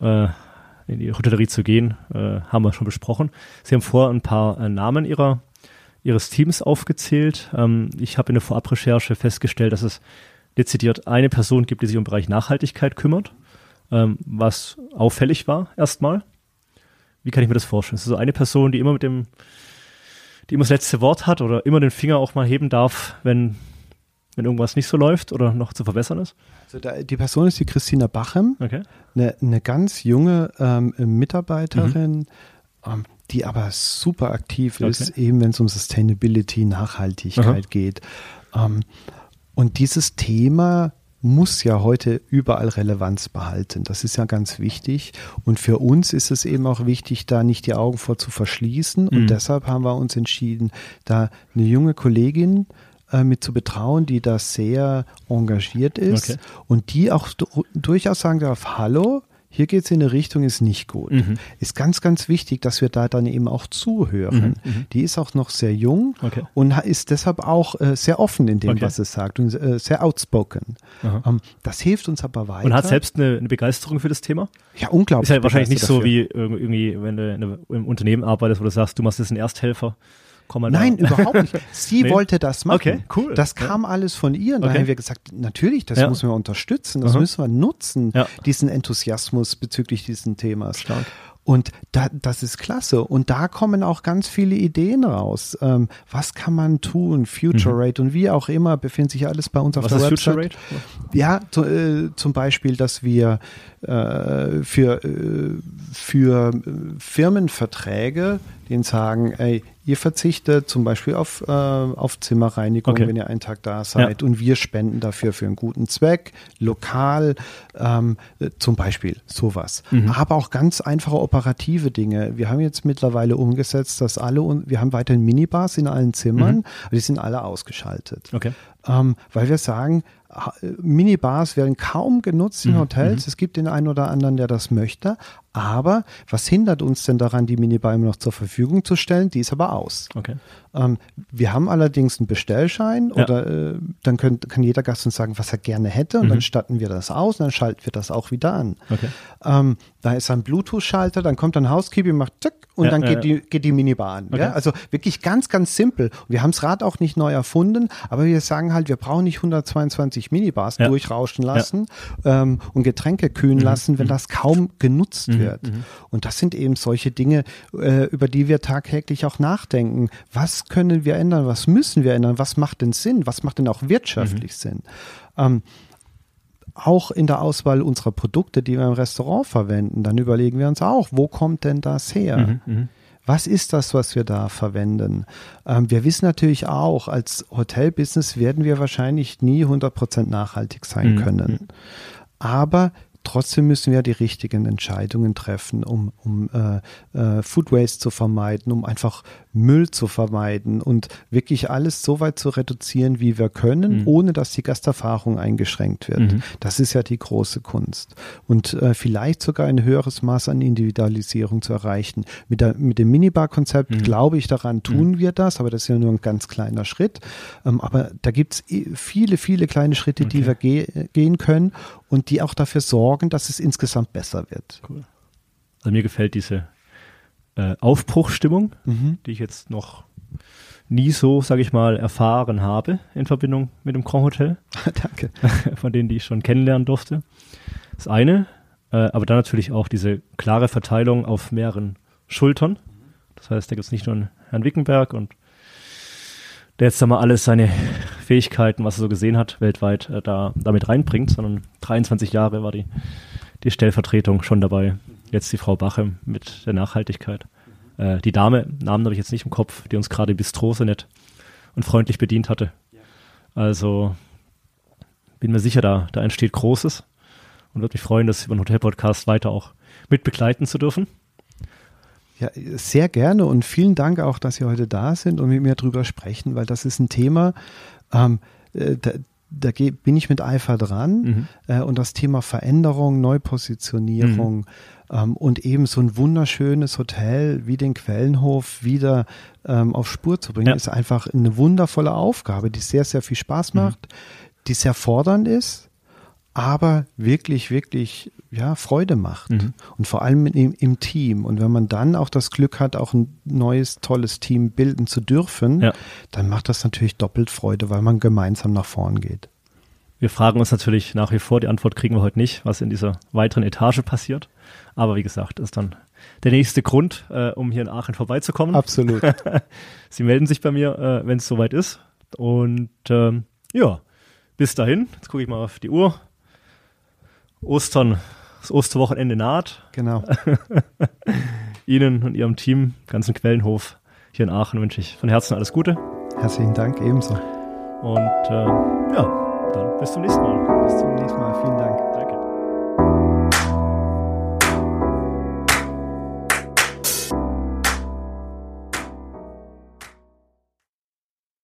äh, in die Hotellerie zu gehen, äh, haben wir schon besprochen. Sie haben vorher ein paar äh, Namen ihrer, Ihres Teams aufgezählt. Ähm, ich habe in der Vorabrecherche festgestellt, dass es dezidiert eine Person gibt, die sich um den Bereich Nachhaltigkeit kümmert, ähm, was auffällig war erstmal. Wie kann ich mir das vorstellen? Ist es so eine Person, die immer mit dem, die immer das letzte Wort hat oder immer den Finger auch mal heben darf, wenn, wenn irgendwas nicht so läuft oder noch zu verbessern ist? Also da, die Person ist die Christina Bachem, Okay. eine, eine ganz junge ähm, Mitarbeiterin, ähm, die aber super aktiv ist, Okay. eben wenn es um Sustainability, Nachhaltigkeit Aha. geht. Ähm, und dieses Thema muss ja heute überall Relevanz behalten. Das ist ja ganz wichtig. Und für uns ist es eben auch wichtig, da nicht die Augen vor zu verschließen. Und Mhm. deshalb haben wir uns entschieden, da eine junge Kollegin äh, mit zu betrauen, die da sehr engagiert ist Okay. und die auch du- durchaus sagen darf, hallo, hier geht es in eine Richtung, ist nicht gut. Mhm. Ist ganz, ganz wichtig, dass wir da dann eben auch zuhören. Mhm, mhm. Die ist auch noch sehr jung Okay. und ist deshalb auch äh, sehr offen in dem, Okay. was sie sagt und äh, sehr outspoken. Ähm, das hilft uns aber weiter. Und hat selbst eine, eine Begeisterung für das Thema? ja, unglaublich. Ist ja wahrscheinlich nicht begeistert so dafür. wie irgendwie, wenn du in einem- im Unternehmen arbeitest, wo du sagst, du machst jetzt einen Ersthelfer. Komm mal Nein, da. überhaupt nicht. Sie Nee. wollte das machen. Okay, cool. Das Ja. kam alles von ihr. Und da Okay. haben wir gesagt, natürlich, das Ja. müssen wir unterstützen, das Aha. müssen wir nutzen, Ja. diesen Enthusiasmus bezüglich diesen Themas. Stark. Und da, das ist klasse. Und da kommen auch ganz viele Ideen raus. Ähm, was kann man tun? Future Rate und wie auch immer befindet sich alles bei uns auf Mhm. Was der ist Website. Future Rate? Ja, zu, äh, zum Beispiel, dass wir äh, für, äh, für äh, Firmenverträge denen sagen, ey, ihr verzichtet zum Beispiel auf, äh, auf Zimmerreinigung, Okay. wenn ihr einen Tag da seid und wir spenden dafür für einen guten Zweck, lokal, ähm, äh, zum Beispiel sowas. Mhm. Aber auch ganz einfache operative Dinge. Wir haben jetzt mittlerweile umgesetzt, dass alle, wir haben weiterhin Minibars in allen Zimmern, Mhm. aber die sind alle ausgeschaltet Okay. ähm, weil wir sagen, Minibars werden kaum genutzt in Mhm, Hotels. Es gibt den einen oder anderen, der das möchte. Aber was hindert uns denn daran, die Minibar immer noch zur Verfügung zu stellen? Die ist aber aus. Okay. Ähm, wir haben allerdings einen Bestellschein Ja. oder äh, dann könnt, kann jeder Gast uns sagen, was er gerne hätte und Mhm. dann statten wir das aus und dann schalten wir das auch wieder an. Okay. Ähm, da ist ein Bluetooth-Schalter, dann kommt ein Housekeeping, macht zack und Ja, dann ja, geht. Die, geht die Minibar an. Okay. Also wirklich ganz, ganz simpel. Wir haben das Rad auch nicht neu erfunden, aber wir sagen halt, wir brauchen nicht 122 Minibars durchrauschen lassen ähm, und Getränke kühlen Mhm. lassen, wenn das kaum genutzt wird. Und das sind eben solche Dinge, äh, über die wir tagtäglich auch nachdenken. Was können wir ändern? Was müssen wir ändern? Was macht denn Sinn? Was macht denn auch wirtschaftlich Sinn? Ähm, auch in der Auswahl unserer Produkte, die wir im Restaurant verwenden, dann überlegen wir uns auch, wo kommt denn das her? Mhm. Mhm. Was ist das, was wir da verwenden? Ähm, wir wissen natürlich auch, als Hotelbusiness werden wir wahrscheinlich nie 100% nachhaltig sein Mhm. können. Aber trotzdem müssen wir die richtigen Entscheidungen treffen, um, um äh, äh, Food Waste zu vermeiden, um einfach Müll zu vermeiden und wirklich alles so weit zu reduzieren, wie wir können, Mhm. ohne dass die Gasterfahrung eingeschränkt wird. Mhm. Das ist ja die große Kunst. Und äh, vielleicht sogar ein höheres Maß an Individualisierung zu erreichen. Mit, der, mit dem Minibar-Konzept Mhm. glaube ich daran, tun wir das, aber das ist ja nur ein ganz kleiner Schritt. Ähm, aber da gibt es viele, viele kleine Schritte, die Okay. wir ge gehen können. und die auch dafür sorgen, dass es insgesamt besser wird. Cool. Also mir gefällt diese äh, Aufbruchstimmung, Mhm. die ich jetzt noch nie so, sage ich mal, erfahren habe in Verbindung mit dem Grand Hotel, Danke. von denen, die ich schon kennenlernen durfte. Das eine, äh, aber dann natürlich auch diese klare Verteilung auf mehreren Schultern. Das heißt, da gibt es nicht nur einen Herrn Wickenberg und der jetzt da mal alles seine Fähigkeiten, was er so gesehen hat, weltweit äh, da damit reinbringt, sondern 23 Jahre war die, die Stellvertretung schon dabei. Jetzt die Frau Bache mit der Nachhaltigkeit. Äh, die Dame, Namen habe ich jetzt nicht im Kopf, die uns gerade Bistro so nett und freundlich bedient hatte. Also bin mir sicher, da, da entsteht Großes und würde mich freuen, das über den Hotel-Podcast weiter auch mit begleiten zu dürfen. Ja, sehr gerne und vielen Dank auch, dass Sie heute da sind und mit mir drüber sprechen, weil das ist ein Thema, ähm, äh, da, da bin ich mit Eifer dran Mhm. äh, und das Thema Veränderung, Neupositionierung ähm, und eben so ein wunderschönes Hotel wie den Quellenhof wieder ähm, auf Spur zu bringen, Ja. ist einfach eine wundervolle Aufgabe, die sehr, sehr viel Spaß macht, die sehr fordernd ist, aber wirklich, wirklich ja, Freude macht. Mhm. Und vor allem im, im Team. Und wenn man dann auch das Glück hat, auch ein neues, tolles Team bilden zu dürfen, Ja. dann macht das natürlich doppelt Freude, weil man gemeinsam nach vorn geht. Wir fragen uns natürlich nach wie vor, die Antwort kriegen wir heute nicht, was in dieser weiteren Etage passiert. Aber wie gesagt, ist dann der nächste Grund, äh, um hier in Aachen vorbeizukommen. Absolut. Sie melden sich bei mir, äh, wenn es soweit ist. Und ähm, ja, bis dahin, jetzt gucke ich mal auf die Uhr. Ostern, das Osterwochenende naht. genau. Ihnen und Ihrem Team, ganzen Quellenhof hier in Aachen wünsche ich von Herzen alles Gute. Herzlichen Dank, ebenso. Und äh, ja, dann bis zum nächsten Mal. Bis zum nächsten Mal. Vielen Dank.